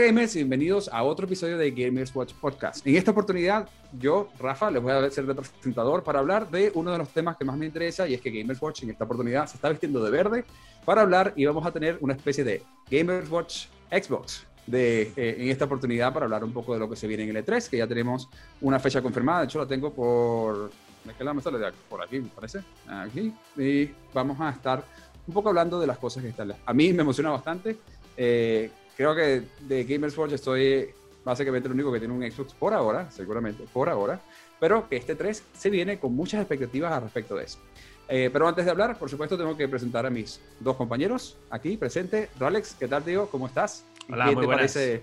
Gamers, bienvenidos a otro episodio de Gamers Watch Podcast. En esta oportunidad, yo, Rafa, les voy a ser el presentador para hablar de uno de los temas que más me interesa y es que Gamers Watch en esta oportunidad se está vistiendo de verde para hablar y vamos a tener una especie de Gamers Watch Xbox de, eh, en esta oportunidad para hablar un poco de lo que se viene en el E3, que ya tenemos una fecha confirmada, de hecho la tengo por... ¿De qué lado me Por aquí, me parece. Aquí. Y vamos a estar un poco hablando de las cosas que están. A mí me emociona bastante. Eh, creo que de Gamers Watch estoy básicamente el único que tiene un Xbox por ahora, seguramente, por ahora, pero que este 3 se viene con muchas expectativas al respecto de eso. Eh, pero antes de hablar, por supuesto, tengo que presentar a mis dos compañeros aquí presente. Ralex, ¿qué tal, tío? ¿Cómo estás? Hola, ¿Qué muy te buenas. parece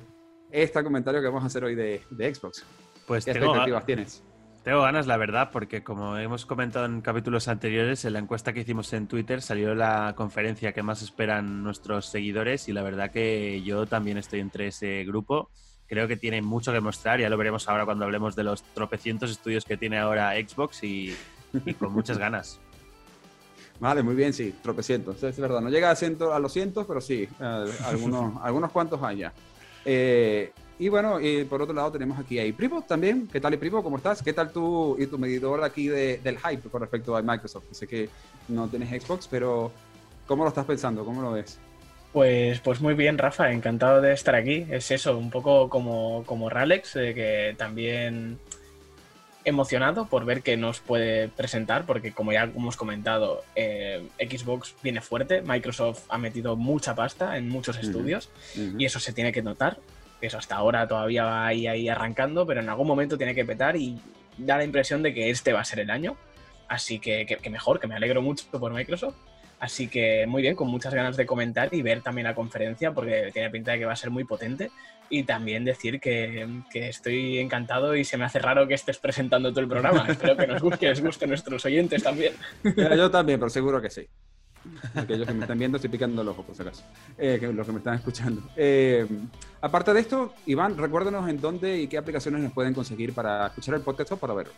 este comentario que vamos a hacer hoy de, de Xbox? Pues ¿Qué tengo, expectativas tienes? Tengo ganas, la verdad, porque como hemos comentado en capítulos anteriores, en la encuesta que hicimos en Twitter salió la conferencia que más esperan nuestros seguidores y la verdad que yo también estoy entre ese grupo. Creo que tiene mucho que mostrar, ya lo veremos ahora cuando hablemos de los tropecientos estudios que tiene ahora Xbox y, con muchas ganas. Vale, muy bien, sí, tropecientos. Es verdad, no llega a, ciento, a los cientos, pero sí, eh, algunos, algunos cuantos ya. Eh, y bueno, y por otro lado tenemos aquí a Iprivo también. ¿Qué tal, Iprivo? ¿Cómo estás? ¿Qué tal tú y tu medidor aquí de, del hype con respecto a Microsoft? Sé que no tienes Xbox, pero ¿cómo lo estás pensando? ¿Cómo lo ves? Pues, pues muy bien, Rafa, encantado de estar aquí. Es eso, un poco como, como Ralex, eh, que también emocionado por ver qué nos puede presentar, porque como ya hemos comentado, eh, Xbox viene fuerte, Microsoft ha metido mucha pasta en muchos Ujú. estudios Ujú. y eso se tiene que notar. Eso hasta ahora todavía va ahí, ahí arrancando, pero en algún momento tiene que petar y da la impresión de que este va a ser el año. Así que, que- mejor, que me alegro mucho por Microsoft. Así que muy bien, con muchas ganas de comentar y ver también la conferencia, porque tiene pinta de que va a ser muy potente. Y también decir que, que estoy encantado y se me hace raro que estés presentando todo el programa. Espero que nos guste, les guste a nuestros oyentes también. Yo también, pero seguro que sí. Aquellos que me están viendo, estoy picando el ojo, por si acaso. Eh, que los que me están escuchando. Eh, aparte de esto, Iván, recuérdanos en dónde y qué aplicaciones nos pueden conseguir para escuchar el podcast o para verlo.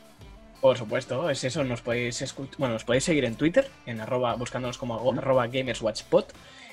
Por supuesto, es eso. Nos podéis bueno, nos podéis seguir en Twitter, en arroba, buscándonos como arroba GamersWatchPod.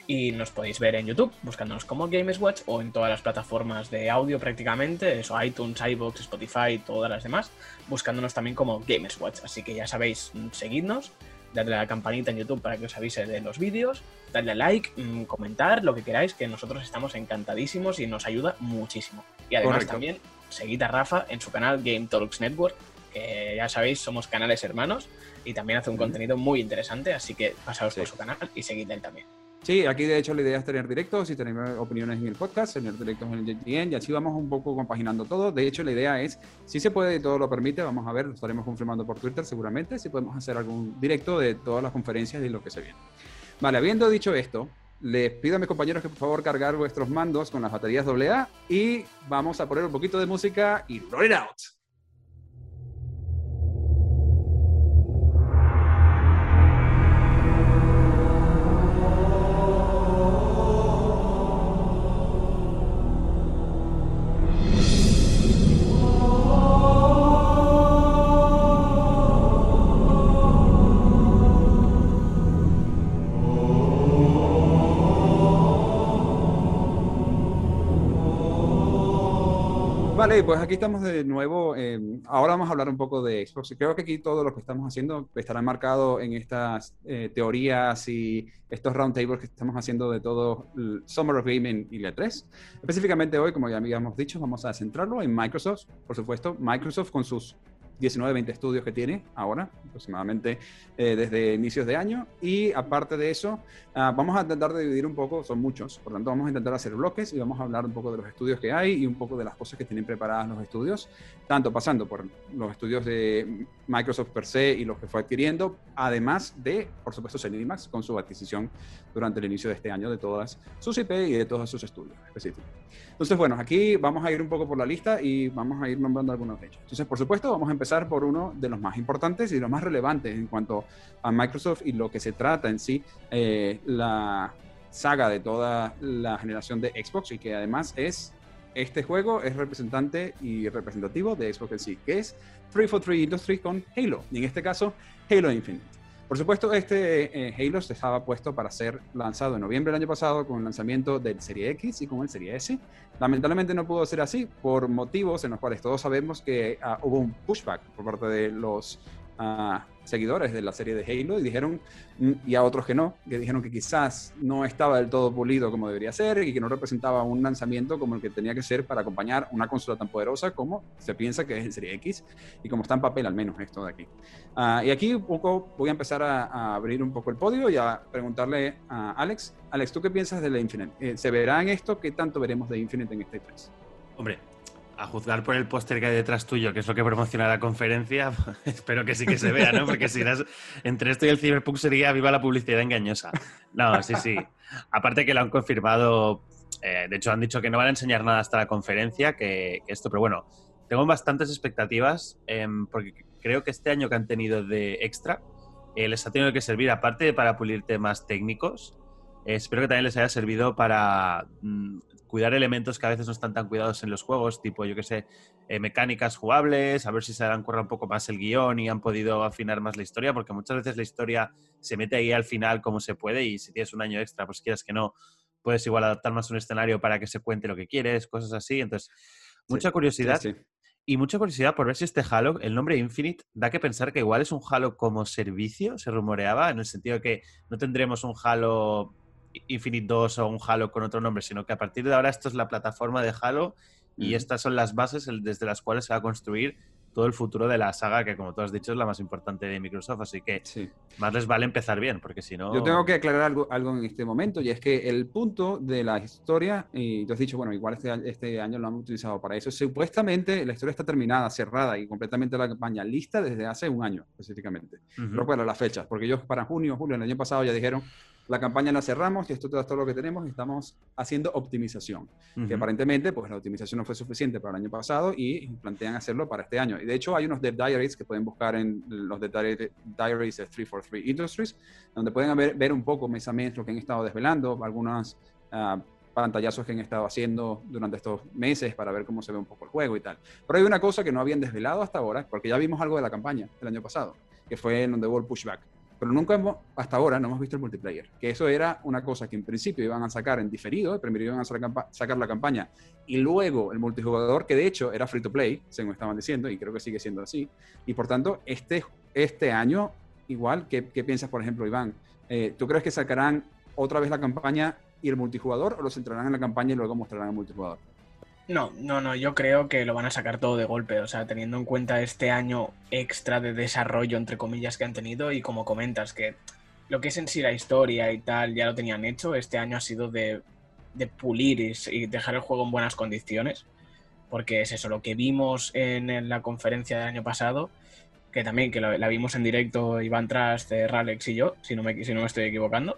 Y nos podéis ver en YouTube, buscándonos como GamersWatch o en todas las plataformas de audio prácticamente, eso, iTunes, iVoox, Spotify, todas las demás, buscándonos también como GamersWatch. Así que ya sabéis, mm, seguidnos, dadle a la campanita en YouTube para que os avise de los vídeos, dadle a like, mm, comentar, lo que queráis, que nosotros estamos encantadísimos y nos ayuda muchísimo. Y además Correcto. también seguid a Rafa en su canal Game Talks Network, que ya sabéis, somos canales hermanos y también hace un contenido muy interesante, así que pasaos por su canal y seguidle él también. Sí, aquí de hecho la idea es tener directos y tener opiniones en el podcast, tener directos en el JTN y así vamos un poco compaginando todo. De hecho, la idea es, si se puede y todo lo permite, vamos a ver, lo estaremos confirmando por Twitter seguramente, si podemos hacer algún directo de todas las conferencias y lo que se viene. Vale, habiendo dicho esto, les pido a mis compañeros que por favor cargar vuestros mandos con las baterías AA y vamos a poner un poquito de música y roll it out. Vale, pues aquí estamos de nuevo. eh, ahora vamos a hablar un poco de Xbox. Creo que aquí todo lo que estamos haciendo estará marcado en estas eh, teorías y estos roundtables que estamos haciendo de todo el Summer of Gaming y la 3. Específicamente hoy, como ya habíamos dicho, vamos a centrarlo en Microsoft. Por supuesto, Microsoft con sus 19, 20 estudios que tiene ahora, aproximadamente eh, desde inicios de año. Y aparte de eso, ah, vamos a intentar dividir un poco, son muchos, por tanto vamos a intentar hacer bloques y vamos a hablar un poco de los estudios que hay y un poco de las cosas que tienen preparadas los estudios, tanto pasando por los estudios de Microsoft per se y los que fue adquiriendo, además de, por supuesto, Cenimax con su adquisición durante el inicio de este año de todas sus IP y de todos sus estudios específicos. Entonces, bueno, aquí vamos a ir un poco por la lista y vamos a ir nombrando algunos de ellos. Entonces, por supuesto, vamos a empezar por uno de los más importantes y los más relevantes en cuanto a Microsoft y lo que se trata en sí, eh, la saga de toda la generación de Xbox y que además es, este juego es representante y representativo de Xbox en sí, que es 343 Industries con Halo, y en este caso Halo Infinite. Por supuesto, este eh, Halo estaba puesto para ser lanzado en noviembre del año pasado con el lanzamiento del Serie X y con el Serie S. Lamentablemente no pudo ser así por motivos en los cuales todos sabemos que ah, hubo un pushback por parte de los a seguidores de la serie de Halo y dijeron, mm, y a otros que no, que dijeron que quizás no estaba del todo pulido como debería ser y que no representaba un lanzamiento como el que tenía que ser para acompañar una consola tan poderosa como se piensa que es el Serie X y como está en papel al menos esto de aquí. Ah, y aquí un poco voy a empezar a, abrir un poco el podio y a preguntarle a Alex, Alex, ¿tú qué piensas de la Infinite? Eh, ¿Se verá en esto? ¿Qué tanto veremos de Infinite en este 3? Hombre, a juzgar por el póster que hay detrás tuyo, que es lo que promociona la conferencia, espero que sí que se vea, ¿no? Porque si das, entre esto y el Cyberpunk sería viva la publicidad engañosa. No, sí, sí. Aparte que lo han confirmado, eh, de hecho han dicho que no van a enseñar nada hasta la conferencia, que, esto, pero bueno, tengo bastantes expectativas, em, porque creo que este año que han tenido de extra, eh, les ha tenido que servir, aparte para pulir temas técnicos, eh, espero que también les haya servido para mm, cuidar elementos que a veces no están tan cuidados en los juegos, tipo, yo que sé, eh, mecánicas jugables, a ver si se han currado un poco más el guion y han podido afinar más la historia, porque muchas veces la historia se mete ahí al final como se puede y si tienes un año extra, pues quieras que no, puedes igual adaptar más un escenario para que se cuente lo que quieres, cosas así. Entonces, mucha curiosidad. Y mucha curiosidad por ver si este Halo, el nombre Infinite, da que pensar que igual es un Halo como servicio, se rumoreaba, en el sentido de que no tendremos un Halo Infinite 2 o un Halo con otro nombre, sino que a partir de ahora esto es la plataforma de Halo y estas son las bases desde las cuales se va a construir todo el futuro de la saga, que como tú has dicho es la más importante de Microsoft, así que más les vale empezar bien, porque si no... Yo tengo que aclarar algo, algo en este momento, y es que el punto de la historia, y tú has dicho, bueno, igual este, este año lo han utilizado para eso, supuestamente la historia está terminada, cerrada y completamente la campaña lista desde hace un año específicamente. Pero bueno, las fechas, porque ellos para junio, julio, el año pasado ya dijeron, la campaña la cerramos y esto es todo lo que tenemos y estamos haciendo optimización. Que aparentemente, pues la optimización no fue suficiente para el año pasado y plantean hacerlo para este año. Y de hecho, hay unos Dev Diaries que pueden buscar en los Dev Diaries de 343 Industries, donde pueden ver, ver un poco mes a mes lo que han estado desvelando, algunas uh, pantallazos que han estado haciendo durante estos meses para ver cómo se ve un poco el juego y tal. Pero hay una cosa que no habían desvelado hasta ahora, porque ya vimos algo de la campaña del año pasado, que fue en donde hubo el pushback pero nunca hemos, hasta ahora no hemos visto el multiplayer. Que eso era una cosa que en principio iban a sacar en diferido, primero iban a sacar la campaña y luego el multijugador, que de hecho era free to play, según estaban diciendo, y creo que sigue siendo así. Y por tanto, este, este año, igual, ¿qué, qué piensas, por ejemplo, Iván? Eh, ¿Tú crees que sacarán otra vez la campaña y el multijugador o lo centrarán en la campaña y luego mostrarán el multijugador? No, no, no, yo creo que lo van a sacar todo de golpe, o sea, teniendo en cuenta este año extra de desarrollo, entre comillas, que han tenido y como comentas, que lo que es en sí la historia y tal ya lo tenían hecho, este año ha sido de, pulir y, dejar el juego en buenas condiciones, porque es eso, lo que vimos en, la conferencia del año pasado, que también que la vimos en directo Iván Tras, Ralex y yo, si no me, si no me estoy equivocando,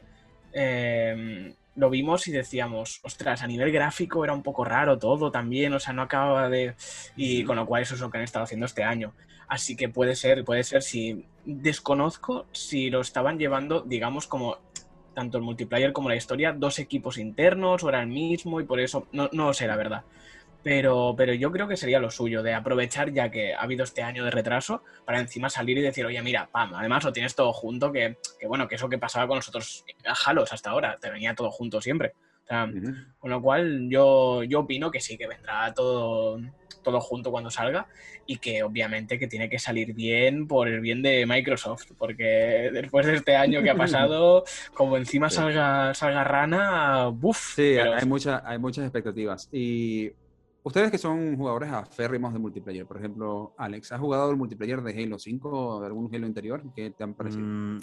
eh, lo vimos y decíamos, ostras, a nivel gráfico era un poco raro todo también, o sea, no acababa de... Y con lo cual eso es lo que han estado haciendo este año. Así que puede ser, puede ser, si desconozco si lo estaban llevando, digamos, como tanto el multiplayer como la historia, dos equipos internos o era el mismo y por eso, no, no sé la verdad. Pero, pero yo creo que sería lo suyo, de aprovechar ya que ha habido este año de retraso para encima salir y decir, oye, mira, pam, además lo tienes todo junto, que, bueno, que eso que pasaba con los otros Halos hasta ahora, te venía todo junto siempre. Con lo cual yo, yo opino que sí, que vendrá todo, todo junto cuando salga y que obviamente que tiene que salir bien por el bien de Microsoft, porque después de este año que ha pasado, como encima salga, salga rana, buf. Sí, hay, mucha, hay muchas expectativas. Y Ustedes que son jugadores aférrimos de multiplayer, por ejemplo, Alex, ¿has jugado el multiplayer de Halo 5 o de algún Halo interior? ¿Qué te han parecido? Mm,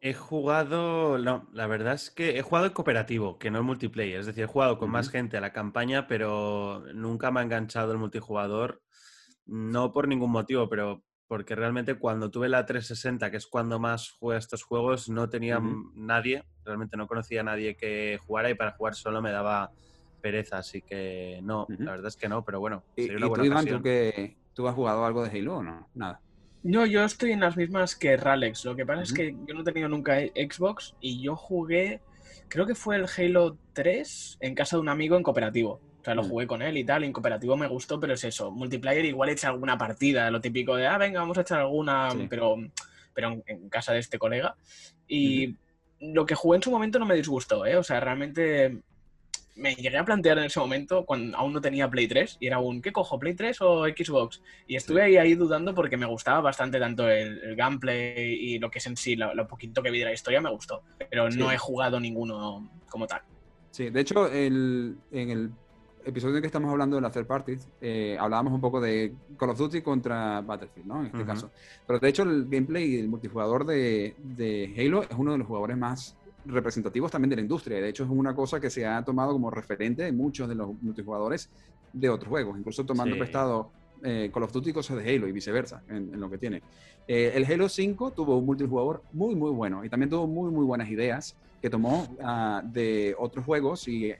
he jugado, no, la verdad es que he jugado en cooperativo, que no en multiplayer. Es decir, he jugado con más gente a la campaña, pero nunca me ha enganchado el multijugador. No por ningún motivo, pero porque realmente cuando tuve la 360, que es cuando más jugué estos juegos, no tenía nadie, realmente no conocía a nadie que jugara y para jugar solo me daba pereza, así que no, la verdad es que no, pero bueno. ¿Y, tú, Iván, ¿tú, que, tú has jugado algo de Halo o no? Nada. No, yo estoy en las mismas que Ralex. Lo que pasa es que yo no he tenido nunca Xbox y yo jugué, creo que fue el Halo 3 en casa de un amigo en cooperativo. O sea, lo mm. jugué con él y tal, en cooperativo me gustó, pero es eso. Multiplayer igual he hecho alguna partida, lo típico de, ah, venga, vamos a echar alguna, pero pero en, casa de este colega. Y lo que jugué en su momento no me disgustó, ¿eh? O sea, realmente me llegué a plantear en ese momento, cuando aún no tenía Play 3, y era un, ¿qué cojo, Play 3 o Xbox? Y estuve ahí, ahí dudando porque me gustaba bastante tanto el, gameplay y lo que es en sí, lo, poquito que vi de la historia me gustó, pero no he jugado ninguno como tal. Sí, de hecho, en el episodio en que estamos hablando de la third party, eh, hablábamos un poco de Call of Duty contra Battlefield, ¿no? En este caso. Pero de hecho, el gameplay y el multijugador de, de Halo es uno de los jugadores más representativos también de la industria. De hecho, es una cosa que se ha tomado como referente de muchos de los multijugadores de otros juegos, incluso tomando prestado eh, Call of Duty cosas de Halo y viceversa, en, lo que tiene. Eh, el Halo 5 tuvo un multijugador muy, muy bueno y también tuvo muy, muy buenas ideas que tomó uh, de otros juegos y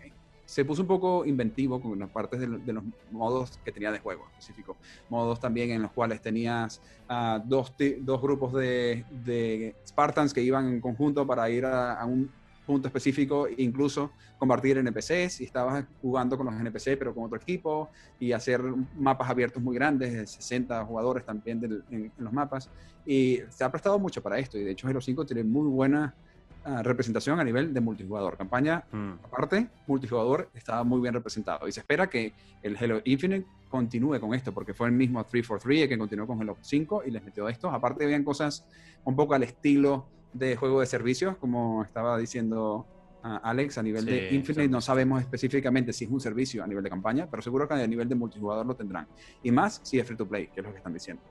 se puso un poco inventivo con las partes de, los modos que tenía de juego específico. Modos también en los cuales tenías uh, dos, dos, grupos de, de, Spartans que iban en conjunto para ir a, un punto específico, incluso compartir NPCs y estabas jugando con los NPC pero con otro equipo y hacer mapas abiertos muy grandes, de 60 jugadores también en, los mapas. Y se ha prestado mucho para esto y de hecho Halo 5 tiene muy buena representación a nivel de multijugador. Campaña, mm. aparte, multijugador estaba muy bien representado. Y se espera que el Halo Infinite continúe con esto, porque fue el mismo 343 el que continuó con Halo 5 y les metió esto. Aparte, habían cosas un poco al estilo de juego de servicios, como estaba diciendo Alex, a nivel de Infinite no sabemos específicamente si es un servicio a nivel de campaña, pero seguro que a nivel de multijugador lo tendrán. Y más si es free to play, que es lo que están diciendo.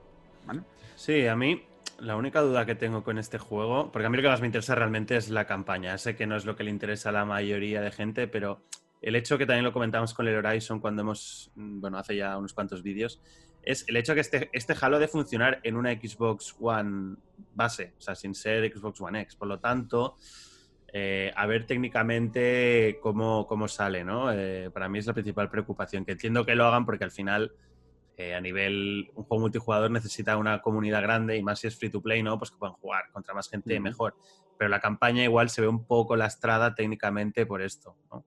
Sí, a mí la única duda que tengo con este juego, porque a mí lo que más me interesa realmente es la campaña. Sé que no es lo que le interesa a la mayoría de gente, pero el hecho que también lo comentamos con el Horizon cuando hemos, mm, bueno, hace ya unos cuantos vídeos, es el hecho que este, este Halo de funcionar en una Xbox One base, o sea, sin ser Xbox One X. Por lo tanto, eh, a ver técnicamente cómo, cómo sale, ¿no? Eh, para mí es la principal preocupación, que entiendo que lo hagan porque al final eh, a nivel, un juego multijugador necesita una comunidad grande y más si es free to play, ¿no? Pues que puedan jugar contra más gente mejor. Pero la campaña igual se ve un poco lastrada técnicamente por esto, ¿no?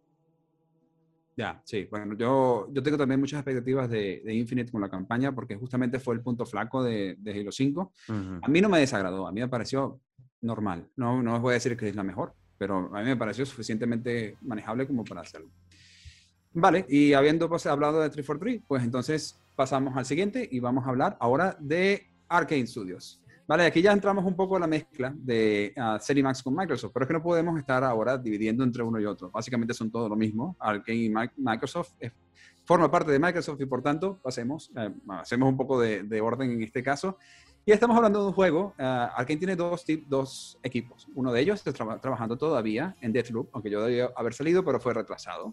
Ya, sí. Bueno, yo, yo tengo también muchas expectativas de, de, Infinite con la campaña porque justamente fue el punto flaco de, de Halo 5. A mí no me desagradó, a mí me pareció normal. No, no os voy a decir que es la mejor, pero a mí me pareció suficientemente manejable como para hacerlo. Vale, y habiendo pues, hablado de 343, pues entonces pasamos al siguiente y vamos a hablar ahora de Arkane Studios. Vale, aquí ya entramos un poco en la mezcla de uh, con Microsoft, pero es que no podemos estar ahora dividiendo entre uno y otro. Básicamente son todo lo mismo. Arkane y Microsoft forma parte de Microsoft y por tanto pasemos, eh, hacemos un poco de, orden en este caso y estamos hablando de un juego. Uh, Arkane tiene dos, dos equipos. Uno de ellos está trabajando todavía en Deathloop, aunque yo debía haber salido, pero fue retrasado.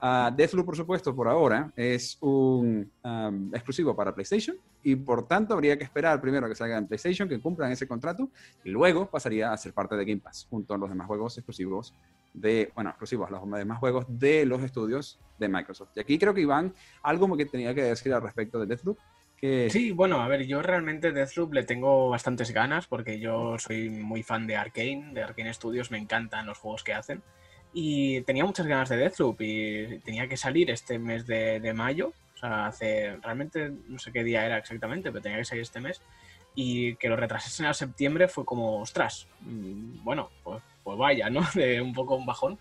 Uh, Deathloop, por supuesto, por ahora es un um, exclusivo para PlayStation y por tanto habría que esperar primero que salga en PlayStation, que cumplan ese contrato y luego pasaría a ser parte de Game Pass junto a los demás juegos exclusivos de, bueno, exclusivos, los demás juegos de los estudios de Microsoft. Y aquí creo que Iván, algo que tenía que decir al respecto de Deathloop Sí, bueno, a ver, yo realmente Deathloop le tengo bastantes ganas porque yo soy muy fan de Arkane, de Arkane Studios, me encantan los juegos que hacen. Y tenía muchas ganas de Deathloop y tenía que salir este mes de, mayo, o sea, hace, realmente no sé qué día era exactamente, pero tenía que salir este mes. Y que lo retrasasen a septiembre fue como, ostras, mm, bueno, pues, pues vaya, ¿no? De un poco un bajón.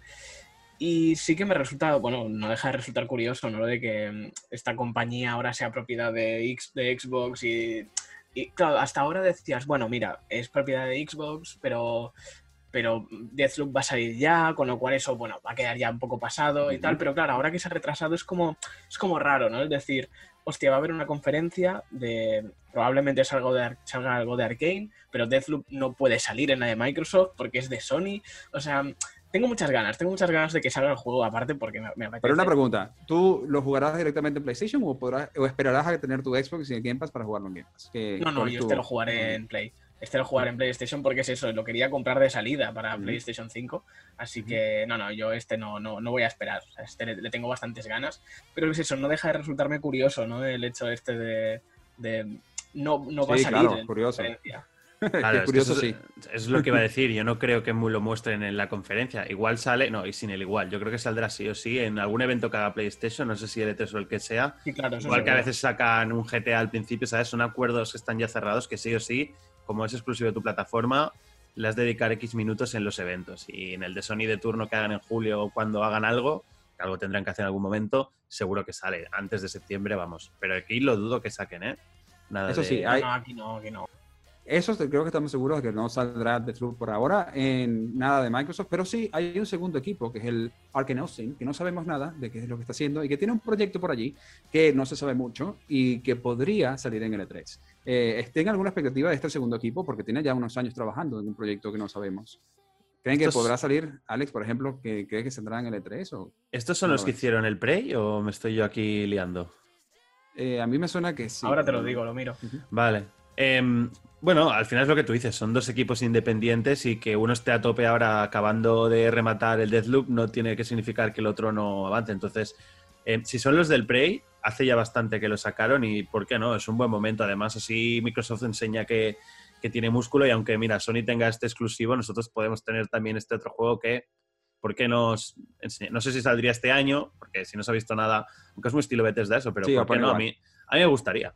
Y sí que me resulta, bueno, no deja de resultar curioso, ¿no? Lo de que mm, esta compañía ahora sea propiedad de, X, de Xbox y, y, claro, hasta ahora decías, bueno, mira, es propiedad de Xbox, pero, pero Deathloop va a salir ya, con lo cual eso, bueno, va a quedar ya un poco pasado y tal, pero claro, ahora que se ha retrasado es como, es como raro, ¿no? Es decir, hostia, va a haber una conferencia de, probablemente salga, de, salga algo de Arkane, pero Deathloop no puede salir en la de Microsoft porque es de Sony, o sea tengo muchas ganas, tengo muchas ganas de que salga el juego aparte porque me, apetece. Pero una pregunta, ¿tú lo jugarás directamente en PlayStation o, podrás, o esperarás a tener tu Xbox y el Game Pass para jugarlo en Game Pass? no, no, yo este lo jugaré en Play. Este lo jugaré en PlayStation porque es eso, lo quería comprar de salida para PlayStation 5. Así que no, no, yo este no, no, no voy a esperar. este le, tengo bastantes ganas. Pero es eso, no deja de resultarme curioso, ¿no? El hecho este de, de no, no va a salir claro, curioso. Claro, es es que curioso, eso, sí. es- lo que iba a decir. Yo no creo que mu- lo muestren en la conferencia. Igual sale, no, y sin el igual. Yo creo que saldrá sí o sí en algún evento que haga PlayStation, no sé si el E3 o el que sea. Sí, claro, Igual que a veces sacan un GTA al principio, ¿sabes? Son acuerdos que están ya cerrados, que sí o sí, como es exclusivo de tu plataforma, le has de dedicar X minutos en los eventos. Y en el de Sony de turno que hagan en julio o cuando hagan algo, que algo tendrán que hacer en algún momento, seguro que sale. Antes de septiembre, vamos. Pero aquí lo dudo que saquen, ¿eh? Nada Eso de- sí, hay- no, aquí no, aquí no. Eso creo que estamos seguros de que no saldrá Deathloop por ahora en nada de Microsoft, pero sí hay un segundo equipo que es el Arkane Austin, que no sabemos nada de qué es lo que está haciendo y que tiene un proyecto por allí que no se sabe mucho y que podría salir en el E3. Eh, ¿Tienen alguna expectativa de este segundo equipo? Porque tiene ya unos años trabajando en un proyecto que no sabemos. ¿Creen que Estos- podrá salir, Alex, por ejemplo, que cree que saldrá en el E3? O, ¿Estos son No los lo que hicieron el Prey o me estoy yo aquí liando? Eh, a mí me suena que sí. Ahora te lo digo, lo miro. Vale. Em, bueno, al final es lo que tú dices, son dos equipos independientes y que uno esté a tope ahora acabando de rematar el Deathloop no tiene que significar que el otro no avance. Entonces, em, si son los del Prey, hace ya bastante que lo sacaron y ¿por qué no? Es un buen momento. Además, así Microsoft enseña que, que tiene músculo y aunque, mira, Sony tenga este exclusivo, nosotros podemos tener también este otro juego que, ¿por qué enseña? No sé si saldría este año, porque si no se ha visto nada, aunque es muy estilo Bethesda eso, pero Sí, ¿por qué no? A mí, a mí me gustaría.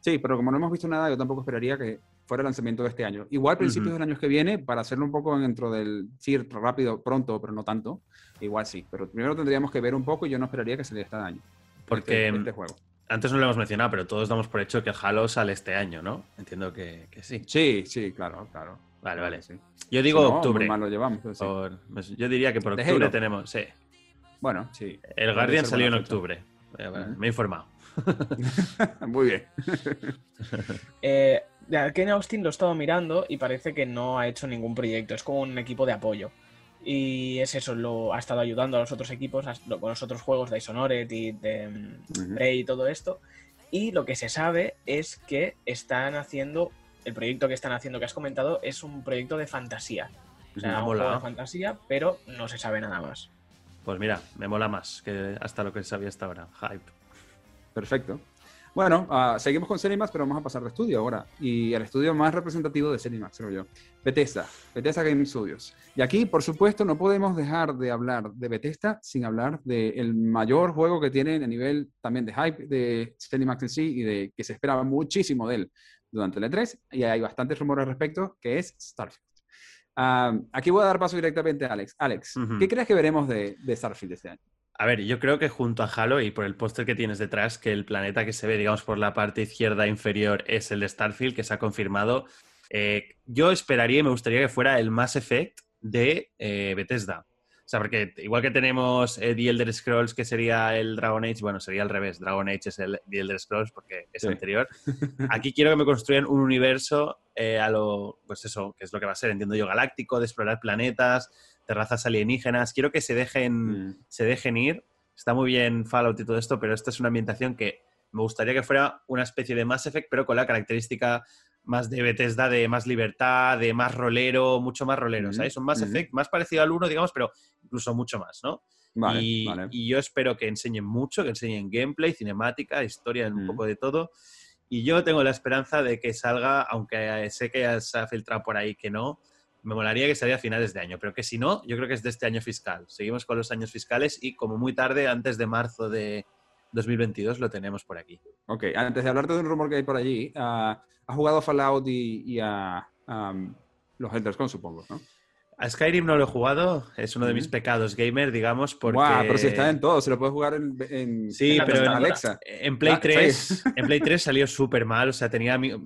Sí, pero como no hemos visto nada, yo tampoco esperaría que fuera el lanzamiento de este año. Igual principios Ujú. del año que viene, para hacerlo un poco dentro del... Sí, rápido, pronto, pero no tanto. Igual sí. Pero primero tendríamos que ver un poco y yo no esperaría que saliera este año. Porque- Este, este juego. Antes no lo hemos mencionado, pero todos damos por hecho que Halo sale este año, ¿no? Entiendo que, que sí. Sí, sí, claro, claro. Vale, vale. sí. Yo digo Si no, octubre. mal lo llevamos. pero sí. Por- pues yo diría que por ¿De octubre tenemos. Sí. Bueno, sí. El Guardian salió en fecha. octubre. Me he informado. Muy bien. Eh, Arkane Austin lo he estado mirando y parece que no ha hecho ningún proyecto, es como un equipo de apoyo. Y es eso, lo ha estado ayudando a los otros equipos, a- lo- con los otros juegos de Dishonored y de mm. Prey y todo esto. Y lo que se sabe es que están haciendo, el proyecto que están haciendo que has comentado es un proyecto de fantasía. O sea, Me un mola. juego de fantasía, pero no se sabe nada más. Pues mira, me mola más que hasta lo que sabía hasta ahora. Hype. Perfecto. Bueno, ah, seguimos con Cinemax, pero vamos a pasar de estudio ahora. Y el estudio más representativo de Cinemax, creo yo. Bethesda. Bethesda Game Studios. Y aquí, por supuesto, no podemos dejar de hablar de Bethesda sin hablar del mayor juego que tienen a nivel también de hype de Cinemax en sí y de que se esperaba muchísimo de él durante el E3. Y hay bastantes rumores al respecto, que es Starfield. Ah, aquí voy a dar paso directamente a Alex. Alex. ¿qué crees que veremos de, de Starfield este año? A ver, yo creo que junto a Halo y por el póster que tienes detrás, que el planeta que se ve, digamos, por la parte izquierda inferior es el de Starfield, que se ha confirmado. eh, yo esperaría y me gustaría que fuera el Mass Effect de eh, Bethesda. O sea, porque igual que tenemos eh, The Elder Scrolls, que sería el Dragon Age, bueno, sería al revés. Dragon Age es el The Elder Scrolls porque es Sí. anterior. Aquí quiero que me construyan un universo eh, a lo, pues eso, que es lo que va a ser, entiendo yo, galáctico, de explorar planetas, de razas alienígenas. Quiero que se dejen Mm. se dejen ir. Está muy bien Fallout y todo esto, pero esta es una ambientación que me gustaría que fuera una especie de Mass Effect, pero con la característica más de Bethesda, de más libertad, de más rolero, mucho más rolero, ¿sabes? Mass ujú. Effect más parecido al 1, digamos, pero incluso mucho más, ¿no? Vale, y, vale. y yo espero que enseñen mucho, que enseñen gameplay, cinemática, historia, un poco de todo. Y yo tengo la esperanza de que salga, aunque sé que ya se ha filtrado por ahí que no, me molaría que saliera a finales de año, pero que si no, yo creo que es de este año fiscal. Seguimos con los años fiscales y como muy tarde, antes de marzo de 2022, lo tenemos por aquí. Ok, antes de hablarte de un rumor que hay por allí, ah, ¿has jugado a Fallout y, y a am, los Elder Scrolls, supongo, ¿no? A Skyrim no lo he jugado, es uno de mis pecados gamer, digamos, porque... Guau, pero si está en todo, se lo puedes jugar en, en- Sí, en pero en. Alexa. en Play Ah, 3, en Play 3 salió súper mal, o sea, tenía me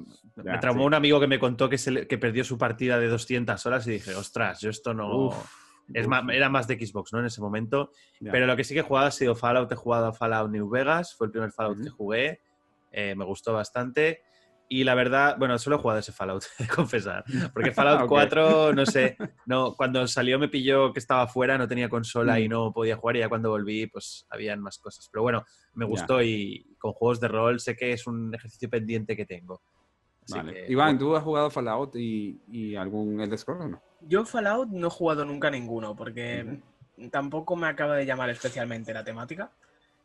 Ya, traumó sí. un amigo que me contó que, se que perdió su partida de 200 horas y dije, ostras, yo esto no... Uf, es más, era más de Xbox, ¿no? En ese momento. Pero lo que sí que he jugado ha sido Fallout. He jugado a Fallout New Vegas, fue el primer Fallout que jugué. eh, me gustó bastante. Y la verdad, bueno, solo he jugado ese Fallout, de confesar. Porque Fallout Ok. 4, no sé, no, cuando salió me pilló que estaba fuera, no tenía consola y Mm. no podía jugar. Y ya cuando volví, pues habían más cosas. Pero bueno, me gustó y con juegos de rol sé que es un ejercicio pendiente que tengo. Así Vale. que, Iván, ¿tú has jugado Fallout y, y algún Elder Scrolls o no? Yo Fallout no he jugado nunca ninguno, porque tampoco me acaba de llamar especialmente la temática.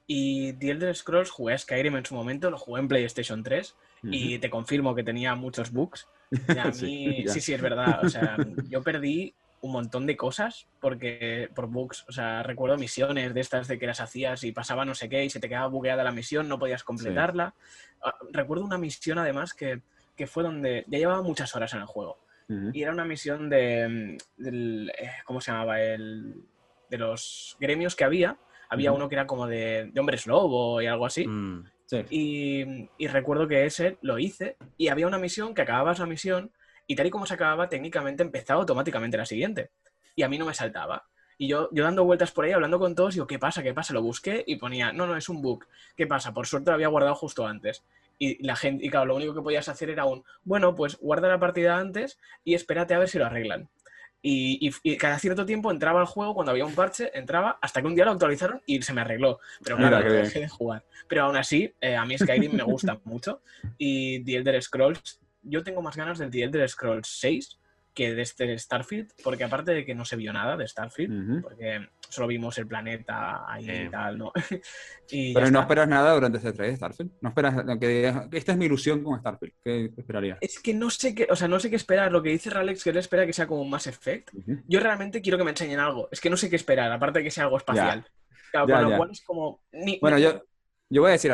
Y The Elder Scrolls jugué a Skyrim en su momento, lo jugué en PlayStation 3 y te confirmo que tenía muchos bugs. A mí, sí, sí, sí, es verdad. O sea, yo perdí un montón de cosas porque por bugs, o sea, recuerdo misiones de estas de que las hacías y pasaba no sé qué y se te quedaba bugueada la misión, no podías completarla. Ah, recuerdo una misión además que, que, fue donde ya llevaba muchas horas en el juego y era una misión de, mm, del, eh, ¿cómo se llamaba? El, de los gremios que había. Había uno que era como de, de hombres lobo y algo así. Mm. Y, y, recuerdo que ese lo hice y había una misión que acababas la misión y tal y como se acababa, técnicamente empezaba automáticamente la siguiente. Y a mí no me saltaba. Y yo, yo dando vueltas por ahí, hablando con todos, digo, ¿qué pasa? ¿Qué pasa? Lo busqué y ponía, no, no, es un bug. ¿Qué pasa? Por suerte lo había guardado justo antes. Y la gente, y claro, lo único que podías hacer era un, bueno, pues guarda la partida antes y espérate a ver si lo arreglan. Y, y, cada cierto tiempo entraba al juego cuando había un parche, entraba hasta que un día lo actualizaron y se me arregló. Pero claro, dejé de jugar. Pero aún así, eh, a mí Skyrim me gusta mucho. Y The Elder Scrolls yo tengo más ganas del The Elder Scrolls 6 que de este Starfield, porque aparte de que no se vio nada de Starfield, porque solo vimos el planeta ahí y tal, ¿no? Pero no esperas nada durante este 3 de Starfield. No esperas que esta es mi ilusión con Starfield. ¿Qué esperaría? Es que no sé qué, o sea, no sé qué esperar. Lo que dice Ralex que él espera que sea como un Mass Effect. Yo realmente quiero que me enseñen algo. Es que no sé qué esperar, aparte de que sea algo espacial. Claro, con lo cual es como. bueno, yo, yo voy a decir,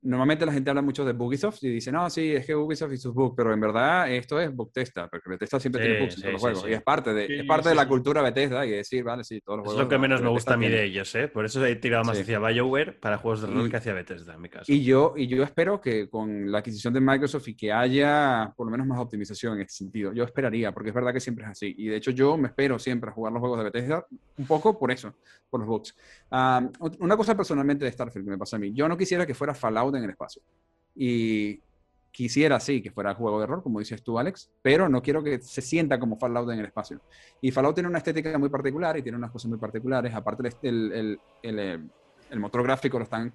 normalmente la gente habla mucho de Ubisoft y dice, no, sí, es que Ubisoft y sus bugs, pero en verdad esto es Bugtesta, porque Bethesda siempre tiene bugs en todos los juegos y es parte de, es parte de la cultura Bethesda y decir, vale, sí, todos los juegos. Es lo que menos me gusta a mí de ellos, ¿eh? Por eso he tirado más hacia BioWare para juegos de rol que hacia Bethesda, en mi caso. Y yo, y yo espero que con la adquisición de Microsoft y que haya por lo menos más optimización en este sentido, yo esperaría, porque es verdad que siempre es así. Y de hecho yo me espero siempre a jugar los juegos de Bethesda un poco por eso, por los bugs. una cosa personalmente de Starfield que me pasa a mí, yo no quisiera que fuera Fallout en el espacio. Y quisiera, sí, que fuera juego de error, como dices tú, Alex, pero no quiero que se sienta como Fallout en el espacio. Y Fallout tiene una estética muy particular y tiene unas cosas muy particulares. Aparte, el, el, el, eh, el motor gráfico lo están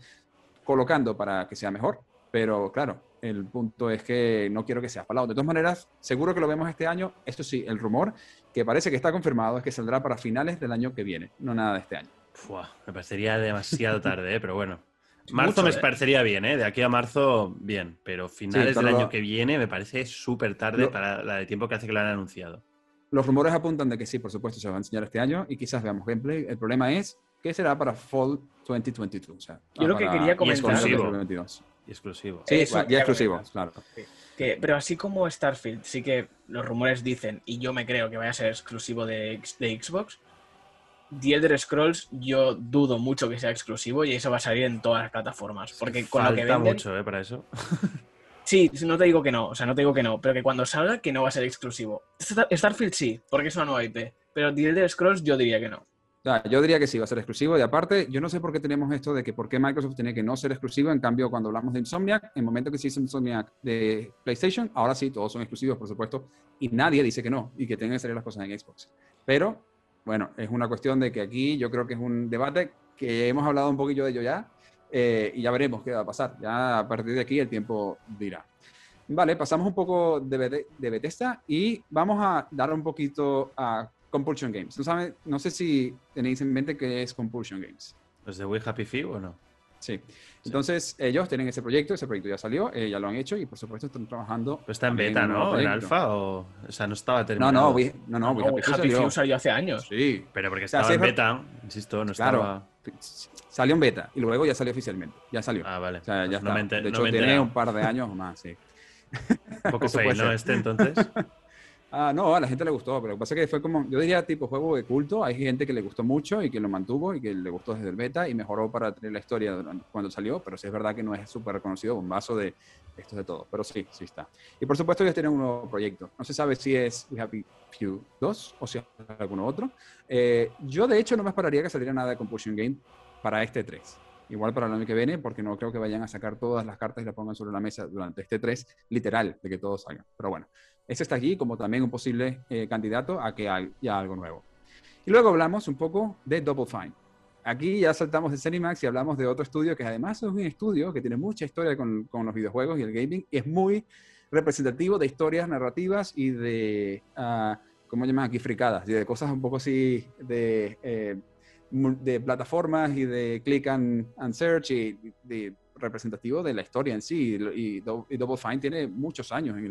colocando para que sea mejor, pero claro, el punto es que no quiero que sea Fallout. De todas maneras, seguro que lo vemos este año. Esto sí, el rumor que parece que está confirmado es que saldrá para finales del año que viene, no nada de este año. me parecería demasiado tarde, ¿eh? pero bueno. Marzo me ¿eh? parecería bien, ¿eh? De aquí a marzo, bien. Pero finales del año que viene me parece súper tarde para la de tiempo que hace que lo han anunciado. Los rumores apuntan de que sí, por supuesto, se va a enseñar este año y quizás veamos gameplay. El problema es que será para Fall 2022. O sea, Yo lo que quería comentar... Y exclusivo. Sí, ya exclusivo, claro. pero así como Starfield, sí que los rumores dicen, y yo me creo que vaya a ser exclusivo de, de Xbox, The Elder Scrolls yo dudo mucho que sea exclusivo y eso va a salir en todas las plataformas. Porque con lo que venden... mucho, ¿eh? Para eso. sí, no te digo que no, o sea, no te digo que no, pero que cuando salga que no va a ser exclusivo. Starfield sí, porque es una nueva IP, pero The Elder Scrolls yo diría que no. yo diría que sí, va a ser exclusivo. Y aparte, yo no sé por qué tenemos esto de que por qué Microsoft tiene que no ser exclusivo. En cambio, cuando hablamos de Insomniac, en el momento que se hizo Insomniac de PlayStation, ahora sí, todos son exclusivos, por supuesto. Y nadie dice que no y que tengan que salir las cosas en Xbox. Pero bueno, es una cuestión de que aquí yo creo que es un debate que hemos hablado un poquillo de ello ya eh, y ya veremos qué va a pasar. Ya a partir de aquí el tiempo dirá. Vale, pasamos un poco de, Bethesda y vamos a dar un poquito a Compulsion Games. ¿No, no sé si tenéis en mente qué es Compulsion Games. ¿Los de We Happy Few o no? Sí. Entonces, ellos tienen ese proyecto, ese proyecto ya salió, eh, ya lo han hecho y por supuesto están trabajando. Pero está en beta, ¿no? ¿En alfa o.? O sea, no estaba terminado. No, no, no, no, no Happy, salió. salió hace años. Sí. Pero porque estaba en beta, insisto, no estaba. Salió en beta y luego ya salió oficialmente. Ya salió. Ah, vale. O sea, ya pues está. de hecho, tiene un par de años más, sí. Un poco feo, ¿no? Este entonces. Ah, no, a la gente le gustó, pero lo que pasa es que fue como, yo diría tipo juego de culto, hay gente que le gustó mucho y que lo mantuvo y que le gustó desde el beta y mejoró para tener la historia cuando salió, pero sí es verdad que no es súper reconocido, un vaso de esto de todo, pero sí, sí está. Y por supuesto ellos tienen un nuevo proyecto, no se sabe si es We Happy Few 2 o si es alguno otro. Eh, yo de hecho no me esperaría que saliera nada de Compulsion Game para este 3 igual para el año que viene, porque no creo que vayan a sacar todas las cartas y las pongan sobre la mesa durante este 3, literal, de que todos salgan. Pero bueno, ese está aquí como también un posible eh, candidato a que haya algo nuevo. Y luego hablamos un poco de Double Fine. Aquí ya saltamos de Cinemax y hablamos de otro estudio que además es un estudio que tiene mucha historia con, con los videojuegos y el gaming y es muy representativo de historias narrativas y de, uh, ¿cómo llaman aquí? Fricadas, y de cosas un poco así de, eh, de plataformas y de click and, and search y de representativo de la historia en sí. Y, Double Fine tiene muchos años en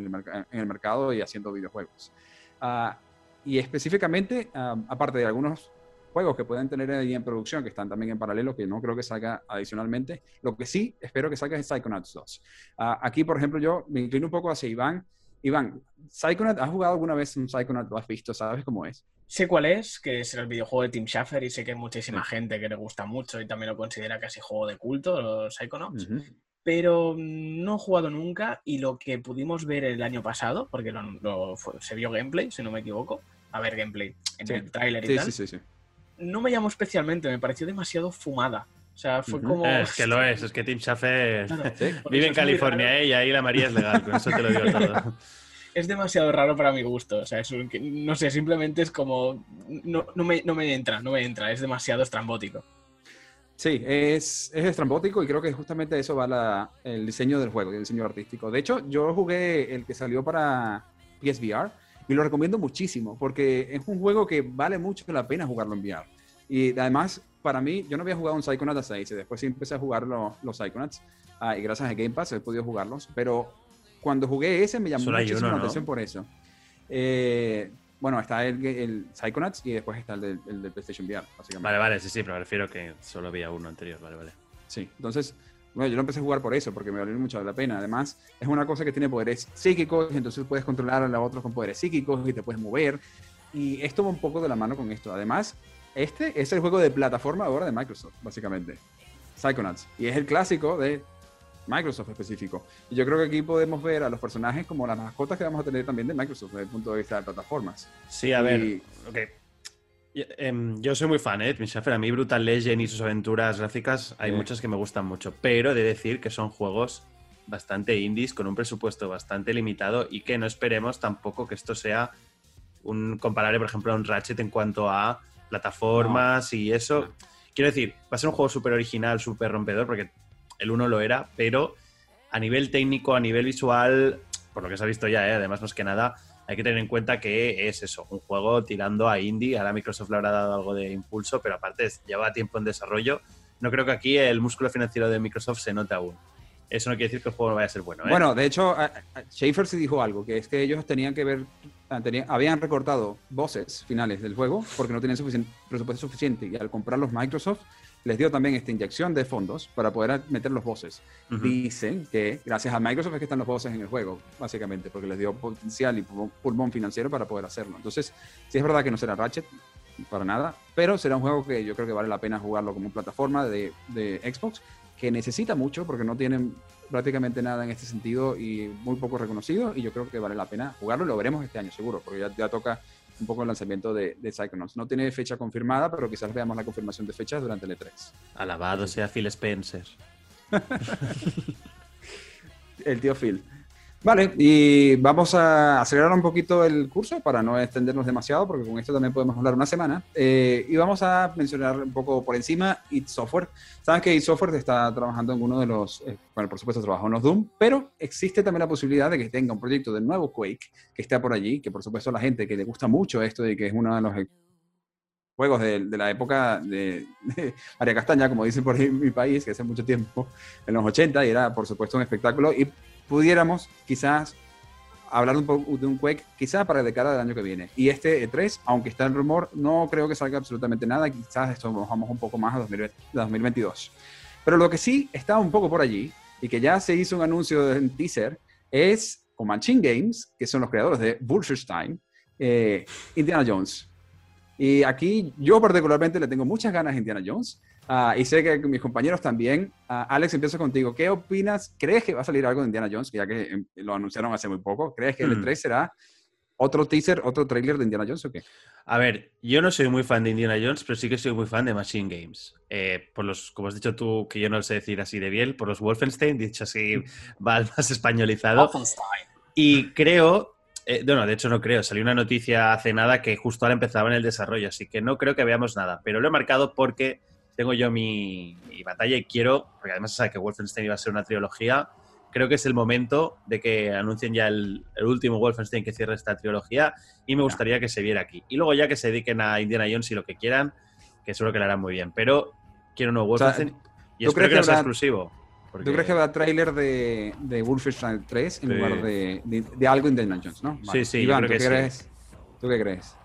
el, mercado y haciendo videojuegos. Ah, y específicamente, ah, aparte de algunos juegos que pueden tener ahí en producción, que están también en paralelo, que no creo que salga adicionalmente, lo que sí espero que salga es Psychonauts 2. Ah, aquí, por ejemplo, yo me inclino un poco hacia Iván. Iván, ¿Psychonauts, ¿has jugado alguna vez un Psychonauts? ¿Lo has visto? ¿Sabes cómo es? Sé cuál es, que es el videojuego de Tim Schafer y sé que hay muchísima gente que le gusta mucho y también lo considera casi juego de culto, los Psychonauts. Pero no he jugado nunca y lo que pudimos ver el año pasado, porque se vio gameplay, si no me equivoco, a ver gameplay en el tráiler y tal, no me llamó especialmente, me pareció demasiado fumada. O sea, fue como. Es que lo es, es que Tim Schafer vive en California ¿eh? y ahí la María es legal, con eso te lo digo todo. es demasiado raro para mi gusto. O sea, es no sé, simplemente es como. No, me, entra, no me entra. Es demasiado estrambótico. Sí, es, es estrambótico y creo que justamente eso va el diseño del juego, el diseño artístico. De hecho, yo jugué el que salió para PSVR y lo recomiendo muchísimo porque es un juego que vale mucho la pena jugarlo en VR. Y además, para mí, yo no había jugado un Psychonauts 6 y después sí empecé a jugar los, los Psychonauts ah, y gracias a Game Pass he podido jugarlos, pero cuando jugué ese me llamó muchísimo la atención por eso. Eh, bueno, está el, el, Psychonauts y después está el del, PlayStation VR, básicamente. Vale, vale, sí, sí, pero me refiero que solo había uno anterior, vale, vale. Sí, entonces, bueno, yo lo empecé a jugar por eso, porque me valió mucho la pena. Además, es una cosa que tiene poderes psíquicos, entonces puedes controlar a los otros con poderes psíquicos y te puedes mover. Y esto va un poco de la mano con esto. Además, este es el juego de plataforma ahora de Microsoft, básicamente. Psychonauts. Y es el clásico de Microsoft específico. Y yo creo que aquí podemos ver a los personajes como las mascotas que vamos a tener también de Microsoft desde el punto de vista de plataformas. Sí, a ver, em, yo soy muy fan, ¿eh? A mí Brutal Legend y sus aventuras gráficas hay muchas que me gustan mucho, pero he de decir que son juegos bastante indies con un presupuesto bastante limitado y que no esperemos tampoco que esto sea un comparable, por ejemplo, a un Ratchet en cuanto a plataformas y eso. Quiero decir, va a ser un juego súper original, súper rompedor, porque el 1 lo era, pero a nivel técnico, a nivel visual, por lo que se ha visto ya, ¿eh? además más que nada, hay que tener en cuenta que es eso, un juego tirando a indie, ahora Microsoft le habrá dado algo de impulso, pero aparte lleva tiempo en desarrollo. No creo que aquí el músculo financiero de Microsoft se note aún. Eso no quiere decir que el juego no vaya a ser bueno. ¿eh? Bueno, de hecho, Schaefer se dijo algo, que es que ellos tenían que ver, habían recortado voces finales del juego porque no tenían suficiente, presupuesto suficiente y al comprarlos Microsoft les dio también esta inyección de fondos para poder meter los voces. Dicen que gracias a Microsoft es que están los voces en el juego, básicamente, porque les dio potencial y pulmón financiero para poder hacerlo. Entonces, sí es verdad que no será Ratchet, para nada, pero será un juego que yo creo que vale la pena jugarlo como plataforma de, de Xbox, que necesita mucho porque no tienen prácticamente nada en este sentido y muy poco reconocido, y yo creo que vale la pena jugarlo lo veremos este año seguro, porque ya, ya toca un poco el lanzamiento de, de, Psychonauts. No tiene fecha confirmada, pero quizás veamos la confirmación de fechas durante el E3. Alabado sea Phil Spencer. el tío Phil. Vale, y vamos a acelerar un poquito el curso para no extendernos demasiado, porque con esto también podemos hablar una semana. Eh, y vamos a mencionar un poco por encima It Software. Saben que It Software está trabajando en uno de los, eh, bueno, por supuesto trabajó en los Doom, pero existe también la posibilidad de que tenga un proyecto de nuevo Quake que esté por allí, que por supuesto la gente que le gusta mucho esto y que es uno de los juegos de, la época de, de, María Castaña, como dicen por ahí en mi país, que hace mucho tiempo, en los 80, y era por supuesto un espectáculo. Y pudiéramos quizás hablar un poco de un Quake quizás para la cara del año que viene. Y este E3, aunque está en rumor, no creo que salga absolutamente nada. Quizás esto bajamos un poco más a 2022. Pero lo que sí está un poco por allí y que ya se hizo un anuncio en teaser es con Machine Games, que son los creadores de Wolfenstein, eh, Indiana Jones. Y aquí yo particularmente le tengo muchas ganas a Indiana Jones. Uh, y sé que mis compañeros también. Uh, Alex, empiezo contigo. ¿Qué opinas? ¿Crees que va a salir algo de Indiana Jones? Ya que em, lo anunciaron hace muy poco. ¿Crees que el E3 será otro teaser, otro trailer de Indiana Jones o qué? A ver, yo no soy muy fan de Indiana Jones, pero sí que soy muy fan de Machine Games. Eh, por los, como has dicho tú, que yo no lo sé decir así de bien, por los Wolfenstein, dicho así, va más españolizado. Wolfenstein. Y creo eh, bueno, de hecho no creo. Salió una noticia hace nada que justo ahora empezaba en el desarrollo, así que no creo que veamos nada. Pero lo he marcado porque tengo yo mi, batalla y quiero, porque además sabe que Wolfenstein iba a ser una trilogía, creo que es el momento de que anuncien ya el, último Wolfenstein que cierre esta trilogía y me gustaría que se viera aquí. Y luego ya que se dediquen a Indiana Jones y lo que quieran, que seguro que lo harán muy bien. Pero quiero un nuevo Wolfenstein y espero que, no sea exclusivo. ¿Tú crees que va a trailer de, de Wolfenstein 3 en lugar de, de, algo Indiana Jones, no? Sí, sí, Iván, ¿tú, qué crees? ¿tú qué crees?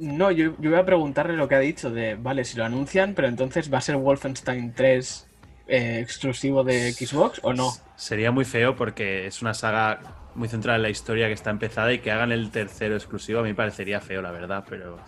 No, yo, yo, voy a preguntarle lo que ha dicho de, vale, si lo anuncian, pero entonces va a ser Wolfenstein 3 eh, exclusivo de Xbox o no. Sería muy feo porque es una saga muy centrada en la historia que está empezada y que hagan el tercero exclusivo a mí parecería feo, la verdad, pero...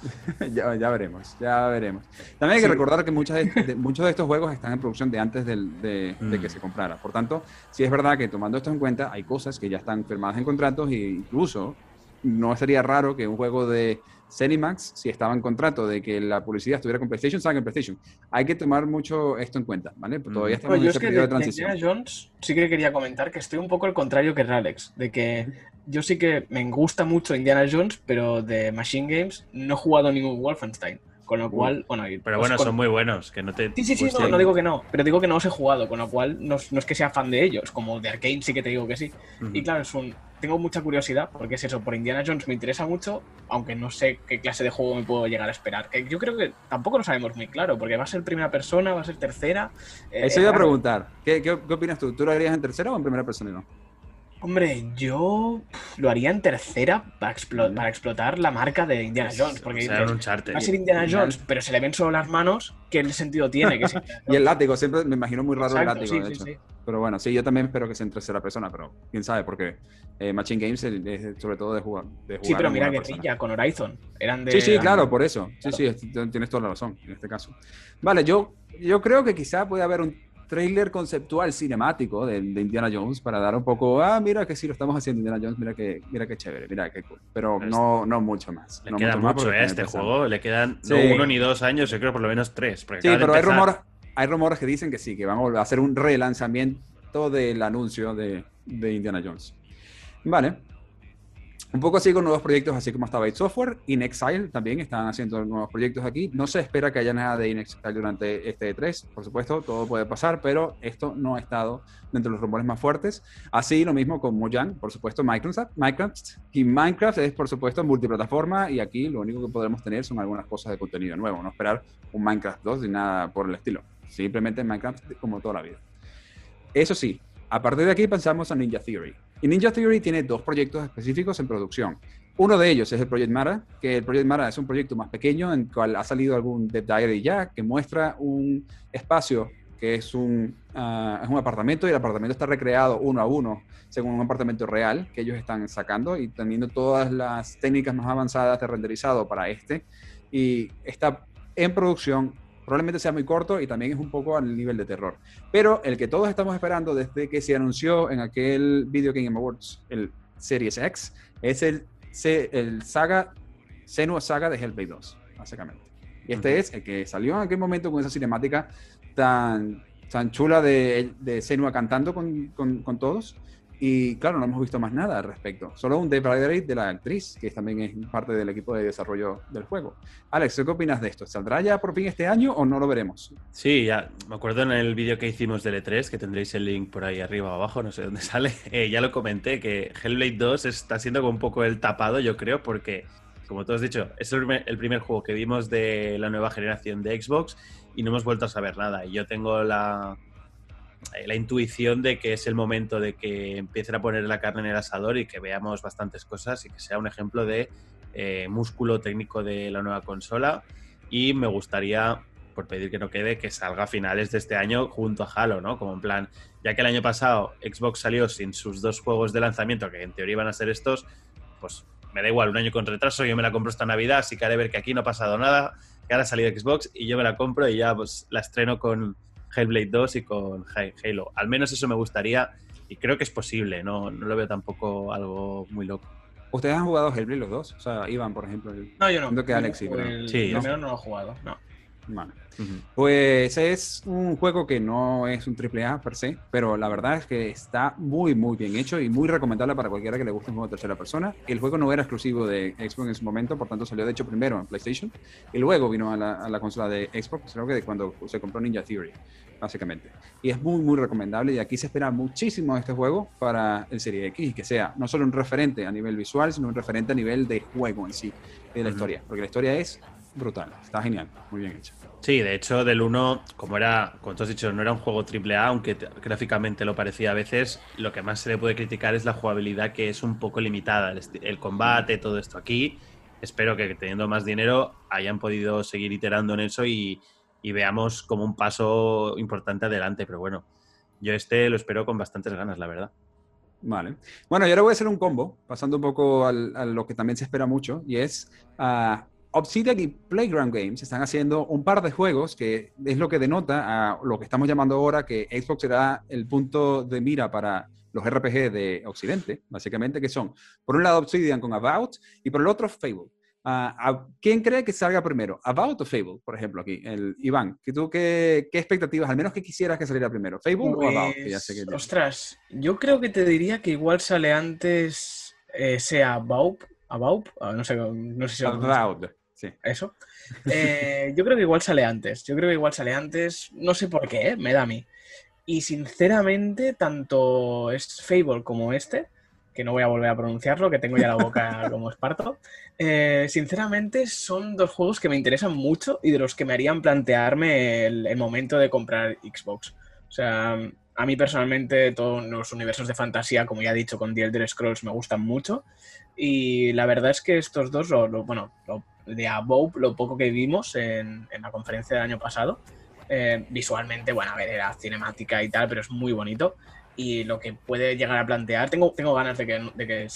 ya, ya, veremos, ya veremos. También hay que recordar que muchos de, muchos de estos juegos están en producción de antes de, de, que mm. se comprara. Por tanto, sí es verdad que tomando esto en cuenta, hay cosas que ya están firmadas en contratos e incluso no sería raro que un juego de Cenimax, si estaba en contrato de que la publicidad estuviera con PlayStation, salga en PlayStation. Hay que tomar mucho esto en cuenta, ¿vale? todavía estamos en ese periodo de, transición. Jones sí que quería comentar que estoy un poco al contrario que Ralex, de que yo sí que me gusta mucho Indiana Jones, pero de Machine Games no he jugado ningún Wolfenstein. Con lo cual, bueno, pero bueno, son muy buenos, que no te... Sí, sí, sí, no, digo que no, pero digo que no los he jugado, con lo cual no, es que sea fan de ellos, como de Arkane sí que te digo que sí. Y claro, es un, tengo mucha curiosidad, porque es eso, por Indiana Jones me interesa mucho, aunque no sé qué clase de juego me puedo llegar a esperar. Que yo creo que tampoco lo sabemos muy claro, porque va a ser primera persona, va a ser tercera. Eh, eso iba a preguntar, ¿Qué, ¿Qué, opinas tú? ¿Tú lo harías en tercera o en primera persona? No? Hombre, yo lo haría en tercera para, para explotar la marca de Indiana Jones. Porque va a ser Indiana Jones, pero se le ven solo las manos, ¿qué sentido tiene? Que y el látigo, siempre me imagino muy raro el látigo, de hecho. Pero bueno, sí, yo también espero que sea en tercera persona, pero quién sabe, porque eh, Machine Games es sobre todo de jugar. De sí, pero mira que con Horizon. Eran de, sí, sí, claro, por eso. Sí, sí, tienes toda la razón en este caso. Vale, yo, yo creo que quizá puede haber un trailer conceptual cinemático de, Indiana Jones para dar un poco, ah, mira que sí lo estamos haciendo Indiana Jones, mira que, mira qué chévere, mira qué cool. Pero no, no mucho más. Le queda mucho, a este juego, le quedan no uno ni dos años, yo creo por lo menos tres. Sí, pero hay, rumores, hay rumores que dicen que sí, que van a hacer un relanzamiento del anuncio de, de Indiana Jones. Vale, un poco así con nuevos proyectos, así como estaba Software. InXile también están haciendo nuevos proyectos aquí. No se espera que haya nada de InXile durante este E3, por supuesto, todo puede pasar, pero esto no ha estado dentro de los rumores más fuertes. Así lo mismo con Mojang, por supuesto, Minecraft. Minecraft y Minecraft es, por supuesto, multiplataforma y aquí lo único que podremos tener son algunas cosas de contenido nuevo, no esperar un Minecraft 2 ni nada por el estilo. Simplemente Minecraft como toda la vida. Eso sí, a partir de aquí pensamos en Ninja Theory. Y Ninja Theory tiene dos proyectos específicos en producción. Uno de ellos es el Project Mara, que el Project Mara es un proyecto más pequeño en el cual ha salido algún Dev Diary ya, que muestra un espacio que es un, ah, es un apartamento y el apartamento está recreado uno a uno según un apartamento real que ellos están sacando y teniendo todas las técnicas más avanzadas de renderizado para este. Y está en producción probablemente sea muy corto y también es un poco al nivel de terror. Pero el que todos estamos esperando desde que se anunció en aquel Video Game Awards, el Series X, es el, el saga, Senua Saga de Hellblade 2, básicamente. Y este es el que salió en aquel momento con esa cinemática tan, tan chula de, de Senua cantando con, con, con todos y claro, no hemos visto más nada al respecto. Solo un Dave de la actriz, que también es parte del equipo de desarrollo del juego. Alex, ¿qué opinas de esto? ¿Saldrá ya por fin este año o no lo veremos? Sí, ya me acuerdo en el vídeo que hicimos del E3, que tendréis el link por ahí arriba o abajo, no sé dónde sale. Eh, ya lo comenté, que Hellblade 2 está siendo como un poco el tapado, yo creo, porque, como tú has dicho, es el primer juego que vimos de la nueva generación de Xbox y no hemos vuelto a saber nada. Y yo tengo la la intuición de que es el momento de que empiecen a poner la carne en el asador y que veamos bastantes cosas y que sea un ejemplo de eh, músculo técnico de la nueva consola. Y me gustaría, por pedir que no quede, que salga a finales de este año junto a Halo, ¿no? Como en plan, ya que el año pasado Xbox salió sin sus dos juegos de lanzamiento, que en teoría iban a ser estos, pues me da igual, un año con retraso, yo me la compro esta Navidad, así que haré ver que aquí no ha pasado nada, que ahora ha salido Xbox y yo me la compro y ya pues la estreno con, Hellblade 2 y con Halo. Al menos eso me gustaría y creo que es posible, no, no lo veo tampoco algo muy loco. ¿Ustedes han jugado Hellblade los dos? O sea, Iván, por ejemplo. no, yo no. que Alex sí, sí, ¿no? no lo he jugado, no. Vale. Pues es un juego que no es un triple A per se, pero la verdad es que está muy, muy bien hecho y muy recomendable para cualquiera que le guste un juego de tercera persona. El juego no era exclusivo de Xbox en su momento, por tanto salió de hecho primero en PlayStation y luego vino a la, consola de Xbox, creo que de cuando se compró Ninja Theory, básicamente. Y es muy, muy recomendable y aquí se espera muchísimo este juego para el Serie X y que sea no solo un referente a nivel visual, sino un referente a nivel de juego en sí, de la historia, porque la historia es brutal. Está genial, muy bien hecho. Sí, de hecho, del 1, como era, como tú has dicho, no era un juego AAA, aunque gráficamente lo parecía a veces, lo que más se le puede criticar es la jugabilidad que es un poco limitada, el, combate, todo esto aquí. Espero que teniendo más dinero hayan podido seguir iterando en eso y, veamos como un paso importante adelante, pero bueno, yo este lo espero con bastantes ganas, la verdad. Vale. Bueno, y ahora voy a hacer un combo, pasando un poco a lo que también se espera mucho, y es uh, Obsidian y Playground Games están haciendo un par de juegos que es lo que denota a lo que estamos llamando ahora que Xbox será el punto de mira para los RPG de Occidente, básicamente, que son, por un lado, Obsidian con About y por el otro, Fable. Uh, ¿Quién cree que salga primero? ¿About o Fable? Por ejemplo, aquí, el Iván. ¿Tú qué, qué expectativas, al menos que quisieras que saliera primero? ¿Fable o About? Ostras, yo creo que te diría que igual sale antes, eh, sea About, About, ah, no sé, no sé si... About. Eso. Eh, yo creo que igual sale antes. Yo creo que igual sale antes. No sé por qué, ¿eh? me da a mí. Y sinceramente, tanto es Fable como este, que no voy a volver a pronunciarlo, que tengo ya la boca como esparto, eh, sinceramente son dos juegos que me interesan mucho y de los que me harían plantearme el, momento de comprar Xbox. O sea, a mí personalmente todos los universos de fantasía, como ya he dicho, con The Elder Scrolls me gustan mucho. Y la verdad es que estos dos, bueno, lo de Above, lo poco que vimos en, la conferencia del año pasado. Eh, visualmente, bueno, a ver, era cinemática y tal, pero es muy bonito. Y lo que puede llegar a plantear, tengo, tengo ganas de que, de que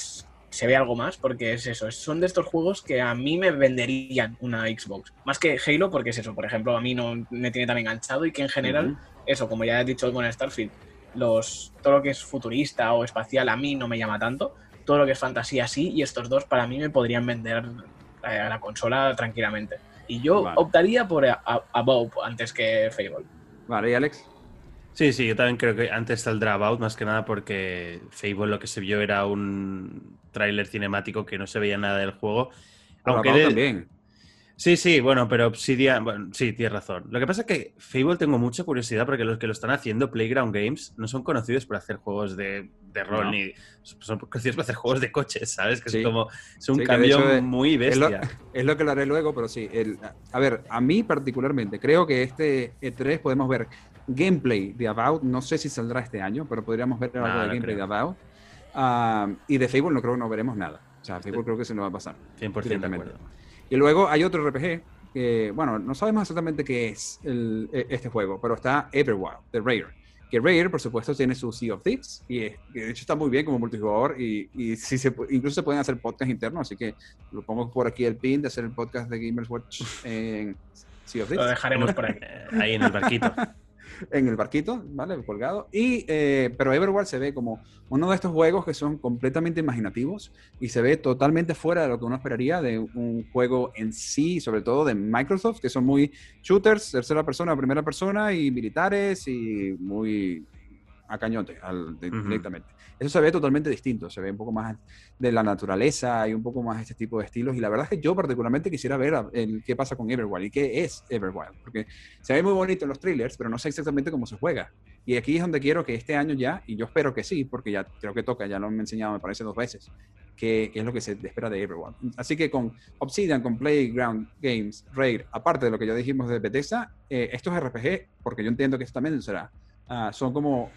se vea algo más, porque es eso, son de estos juegos que a mí me venderían una Xbox. Más que Halo, porque es eso, por ejemplo, a mí no me tiene tan enganchado y que en general, eso, como ya he dicho con Starfield, los, todo lo que es futurista o espacial a mí no me llama tanto, todo lo que es fantasía sí, y estos dos para mí me podrían vender a la consola tranquilamente. Y yo optaría por About antes que Fable. Vale, ¿y Alex? Sí, sí, yo también creo que antes saldrá About, más que nada porque Fable lo que se vio era un tráiler cinemático que no se veía nada del juego. Aunque también. Sí, sí, bueno, pero Obsidian, bueno, sí, tienes razón. Lo que pasa es que Fable tengo mucha curiosidad porque los que lo están haciendo, Playground Games, no son conocidos por hacer juegos de, rol ni son conocidos por hacer juegos de coches, ¿sabes? Que es como es un cambio muy bestia. Es lo, que lo haré luego, pero sí. El, a ver, a mí particularmente, creo que este E3 podemos ver gameplay de About, no sé si saldrá este año, pero podríamos ver algo de gameplay de About. Ah, y de Fable no creo que no veremos nada. O sea, Fable creo que se nos va a pasar. 100% de acuerdo. Y luego hay otro RPG que, bueno, no sabemos exactamente qué es el, e, este juego, pero está Everwild, de Rare. Que Rare, por supuesto, tiene su Sea of Thieves y de hecho está muy bien como multijugador y, y si se, incluso se pueden hacer podcasts internos, así que lo pongo por aquí el pin de hacer el podcast de Gamers Watch en Sea of Thieves. Lo dejaremos por ahí, ahí en el barquito. en el barquito, ¿vale? Colgado. Y, eh, pero Everworld se ve como uno de estos juegos que son completamente imaginativos y se ve totalmente fuera de lo que uno esperaría de un juego en sí, sobre todo de Microsoft, que son muy shooters, tercera persona, primera persona y militares y muy a cañote al, directamente. Eso se ve totalmente distinto, se ve un poco más de la naturaleza y un poco más este tipo de estilos. Y la verdad es que yo particularmente quisiera ver el, qué pasa con Everwild y qué es Everwild, porque se ve muy bonito en los trailers, pero no sé exactamente cómo se juega. Y aquí es donde quiero que este año ya, y yo espero que sí, porque ya creo que toca, ya lo han enseñado me parece dos veces, que, es lo que se espera de Everwild. Así que con Obsidian, con Playground Games, Raid, aparte de lo que ya dijimos de Bethesda, eh, estos RPG, porque yo entiendo que esto también será, ah, son como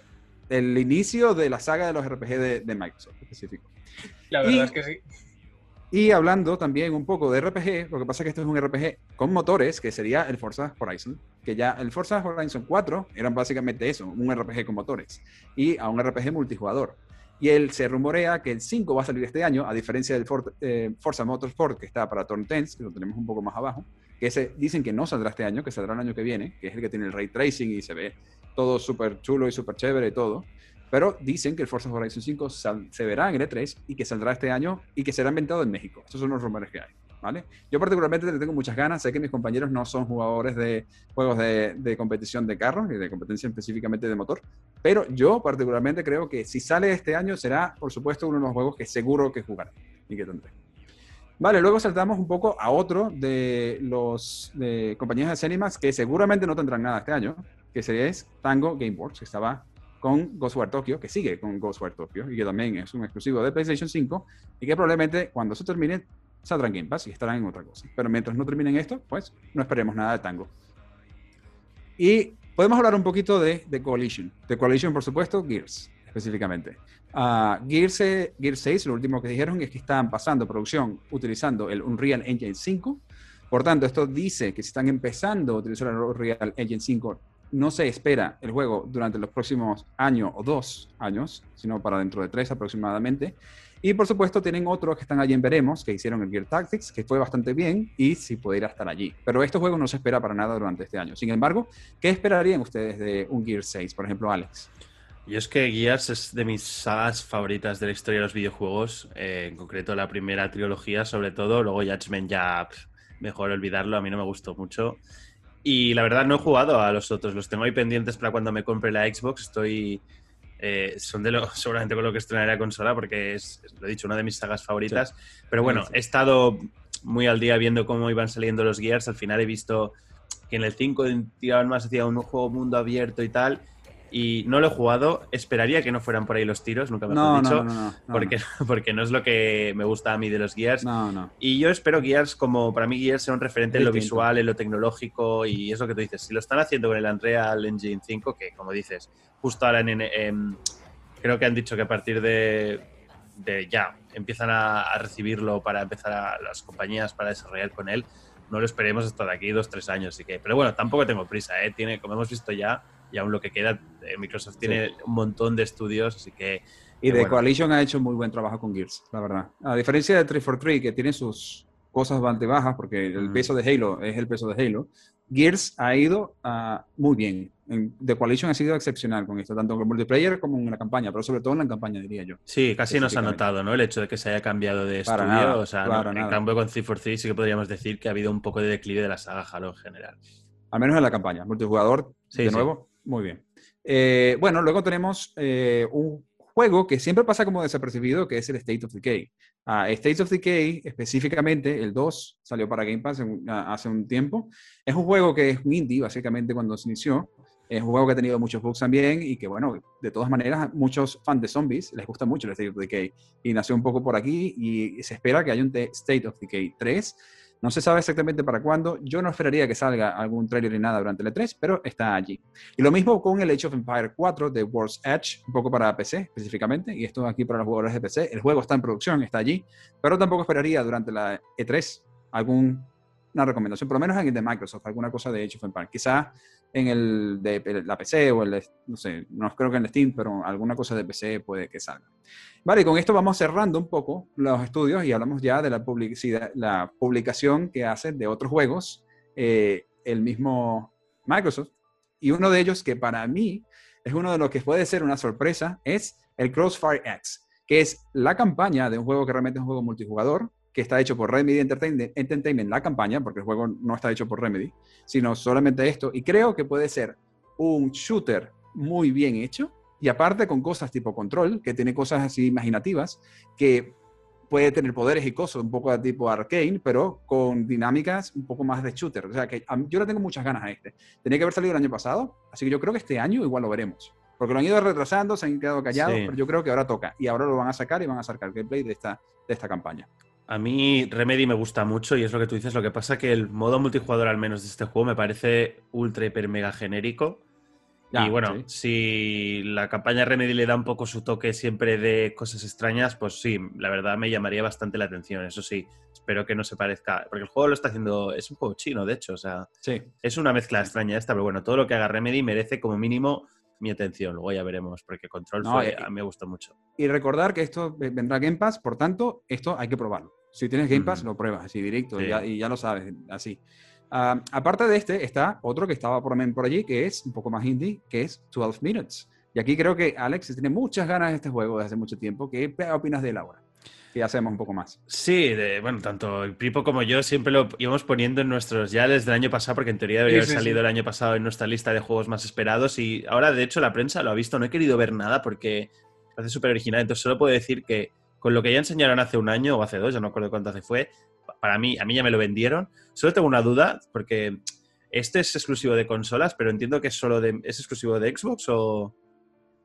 el inicio de la saga de los RPG de, Microsoft específico. La verdad es que sí. Y hablando también un poco de RPG, lo que pasa es que esto es un RPG con motores, que sería el Forza Horizon, que ya el Forza Horizon 4 eran básicamente eso, un RPG con motores, y a un RPG multijugador. Y él se rumorea que el 5 va a salir este año, a diferencia del eh, Forza Motorsport, que está para Turn 10, que lo tenemos un poco más abajo, que ese dicen que no saldrá este año, que saldrá el año que viene, que es el que tiene el ray tracing y se ve todo súper chulo y súper chévere y todo. Pero dicen que el Forza Horizon 5 se verá en el E3 y que saldrá este año y que será inventado en México. Estos son los rumores que hay. ¿vale? Yo particularmente le tengo muchas ganas. Sé que mis compañeros no son jugadores de juegos de, de competición de carros y de competencia específicamente de motor. Pero yo particularmente creo que si sale este año será, por supuesto, uno de los juegos que seguro que jugaré y que tendré. Vale, luego saltamos un poco a otro de los de compañías de Cinemas que seguramente no tendrán nada este año, que sería Tango Gameworks, que estaba con Ghostwire Tokyo, que sigue con Ghostwire Tokyo y que también es un exclusivo de PlayStation 5 y que probablemente cuando se termine saldrán Game Pass y estarán en otra cosa. Pero mientras no terminen esto, pues no esperemos nada de Tango. Y podemos hablar un poquito de, de Coalition. De Coalition, por supuesto, Gears, específicamente. Uh, Gears, Gears 6, lo último que dijeron es que están pasando producción utilizando el Unreal Engine 5. Por tanto, esto dice que si están empezando a utilizar el Unreal Engine 5, no se espera el juego durante los próximos años o dos años, sino para dentro de tres aproximadamente. Y por supuesto tienen otros que están allí en Veremos, que hicieron el Gear Tactics, que fue bastante bien y si pudiera estar allí. Pero estos juegos no se espera para nada durante este año. Sin embargo, ¿qué esperarían ustedes de un Gear 6, por ejemplo, Alex? Yo es que Gears es de mis sagas favoritas de la historia de los videojuegos, eh, en concreto la primera trilogía sobre todo, luego Judgment ya mejor olvidarlo, a mí no me gustó mucho. Y la verdad no he jugado a los otros, los tengo ahí pendientes para cuando me compre la Xbox, estoy eh, son de lo, seguramente con lo que estrenaré la consola, porque es, lo he dicho, una de mis sagas favoritas. Pero bueno, he estado muy al día viendo cómo iban saliendo los Gears. Al final he visto que en el 5 tiraban más hacia un juego mundo abierto y tal y no lo he jugado. Esperaría que no fueran por ahí los tiros, nunca me no, dicho, porque, porque no es lo que me gusta a mí de los Gears. Y yo espero Gears como, para mí Gears sea un referente en lo visual, en lo tecnológico y es lo que tú dices. Si lo están haciendo con el Unreal Engine 5, que como dices, justo ahora en, creo que han dicho que a partir de, de ya empiezan a, recibirlo para empezar a las compañías para desarrollar con él. No lo esperemos hasta de aquí dos, tres años. Así que, pero bueno, tampoco tengo prisa, ¿eh? Tiene, como hemos visto ya, y aún lo que queda, eh, Microsoft tiene un montón de estudios, así que... Y The Coalition ha hecho muy buen trabajo con Gears, la verdad. A diferencia de 343, que tiene sus cosas bastante bajas, porque el peso de Halo es el peso de Halo, Gears ha ido uh, muy bien. The Coalition ha sido excepcional con esto, tanto con multiplayer como en la campaña, pero sobre todo en la campaña, diría yo. Sí, casi nos ha notado, ¿no? El hecho de que se haya cambiado de estudio. o sea, en cambio con 343 sí que podríamos decir que ha habido un poco de declive de la saga Halo en general. Al menos en la campaña. Multijugador, de nuevo, muy bien. Eh, bueno, luego tenemos eh, un juego que siempre pasa como desapercibido, que es el State of Decay. Uh, State of Decay, específicamente, el 2, salió para Game Pass hace un tiempo. Es un juego que es un indie, básicamente, cuando se inició. Es un juego que ha tenido muchos bugs también y que, bueno, de todas maneras, muchos fans de zombies les gusta mucho el State of Decay. Y nació un poco por aquí y se espera que haya un State of Decay 3 no se sabe exactamente para cuándo. Yo no esperaría que salga algún trailer ni nada durante el E3, pero está allí. Y lo mismo con el Age of Empire 4 de World's Edge, un poco para PC específicamente, y esto aquí para los jugadores de PC. El juego está en producción, está allí, pero tampoco esperaría durante la E3 alguna recomendación, por lo menos en el de Microsoft, alguna cosa de Age of Empire. Quizá en el de la PC o el, no sé, no creo que en el Steam, pero alguna cosa de PC puede que salga. Vale, con esto vamos cerrando un poco los estudios y hablamos ya de la, publicidad, la publicación que hace de otros juegos eh, el mismo Microsoft. Y uno de ellos que para mí es uno de los que puede ser una sorpresa es el Crossfire X, que es la campaña de un juego que realmente es un juego multijugador, que está hecho por Remedy Entertainment, la campaña, porque el juego no está hecho por Remedy, sino solamente esto. Y creo que puede ser un shooter muy bien hecho, y aparte con cosas tipo control, que tiene cosas así imaginativas, que puede tener poderes y cosas un poco de tipo arcane, pero con dinámicas un poco más de shooter. O sea que yo le tengo muchas ganas a este. Tenía que haber salido el año pasado, así que yo creo que este año igual lo veremos. Porque lo han ido retrasando, se han quedado callados, pero yo creo que ahora toca. Y ahora lo van a sacar y van a sacar el gameplay de esta, de esta campaña. A mí Remedy me gusta mucho y es lo que tú dices. Lo que pasa que el modo multijugador, al menos de este juego, me parece ultra, hiper, mega genérico y bueno, si la campaña Remedy le da un poco su toque siempre de cosas extrañas, pues sí, la verdad me llamaría bastante la atención. Eso sí, espero que no se parezca. Porque el juego lo está haciendo, es un juego chino, de hecho, o sea, sí. es una mezcla extraña esta, pero bueno, todo lo que haga Remedy merece como mínimo mi atención. Luego ya veremos, porque Control fue, a mí me gustó mucho. Y recordar que esto vendrá Game Pass, por tanto, esto hay que probarlo. Si tienes Game Pass, lo pruebas así directo y, ya, y ya lo sabes, así. Ah, aparte de este, está otro que estaba por, por allí, que es un poco más indie, que es 12 Minutes. Y aquí creo que Alex tiene muchas ganas de este juego desde hace mucho tiempo. ¿Qué opinas de él ahora? Que hacemos un poco más. Sí, bueno, tanto el Pipo como yo siempre lo íbamos poniendo en nuestros ya desde el año pasado, porque en teoría debería haber salido el año pasado en nuestra lista de juegos más esperados. Y ahora, de hecho, la prensa lo ha visto. No he querido ver nada porque parece súper original. Entonces, solo puedo decir que con lo que ya enseñaron hace un año o hace dos, ya no recuerdo cuánto hace fue, para mí, a mí ya me lo vendieron. Solo tengo una duda, porque este es exclusivo de consolas, pero entiendo que es solo de, ¿es exclusivo de Xbox o...?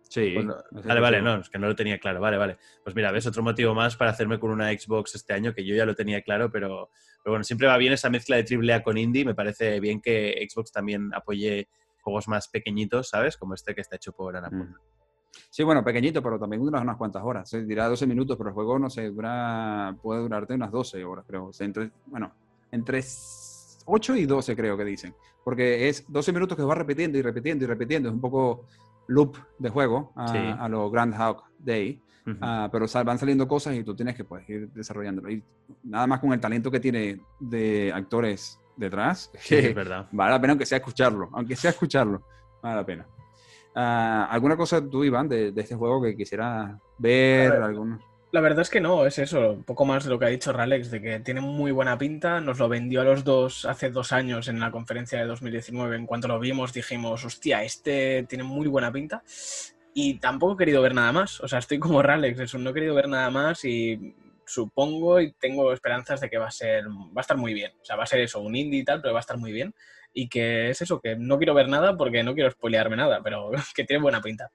Sí, Pues vale, vale, no, es que no lo tenía claro, vale, vale. Pues mira, ves otro motivo más para hacerme con una Xbox este año, que yo ya lo tenía claro, pero, pero bueno, siempre va bien esa mezcla de AAA con indie, me parece bien que Xbox también apoye juegos más pequeñitos, ¿sabes? Como este que está hecho por Annapurna. Mm. Sí, bueno, pequeñito, pero también dura unas cuantas horas. Se dirá 12 minutos, pero el juego, no sé, dura, puede durarte unas 12 horas, creo. O sea, entre, bueno, entre 8 y 12 creo que dicen. Porque es 12 minutos que va repitiendo y repitiendo y repitiendo. Es un poco loop de juego a, Sí. a lo Grand Hawk Day. Ujú. Ah, pero sal- van saliendo cosas y tú tienes que pues, ir desarrollándolo. Y nada más con el talento que tiene de actores detrás, Sí, que es verdad. vale la pena aunque sea escucharlo, aunque sea escucharlo, vale la pena. Ah, ¿Alguna cosa tú, Iván, de, de este juego que quisieras ver? A ver. ¿Algún- La verdad es que no, es eso, un poco más de lo que ha dicho Ralex, de que tiene muy buena pinta, nos lo vendió a los dos hace dos años en la conferencia de 2019, en cuanto lo vimos dijimos, hostia, este tiene muy buena pinta, y tampoco he querido ver nada más, o sea, estoy como Ralex, eso, no he querido ver nada más y supongo y tengo esperanzas de que va a ser, va a estar muy bien, o sea, va a ser eso, un indie y tal, pero va a estar muy bien, y que es eso, que no quiero ver nada porque no quiero spoilearme nada, pero que tiene buena pinta.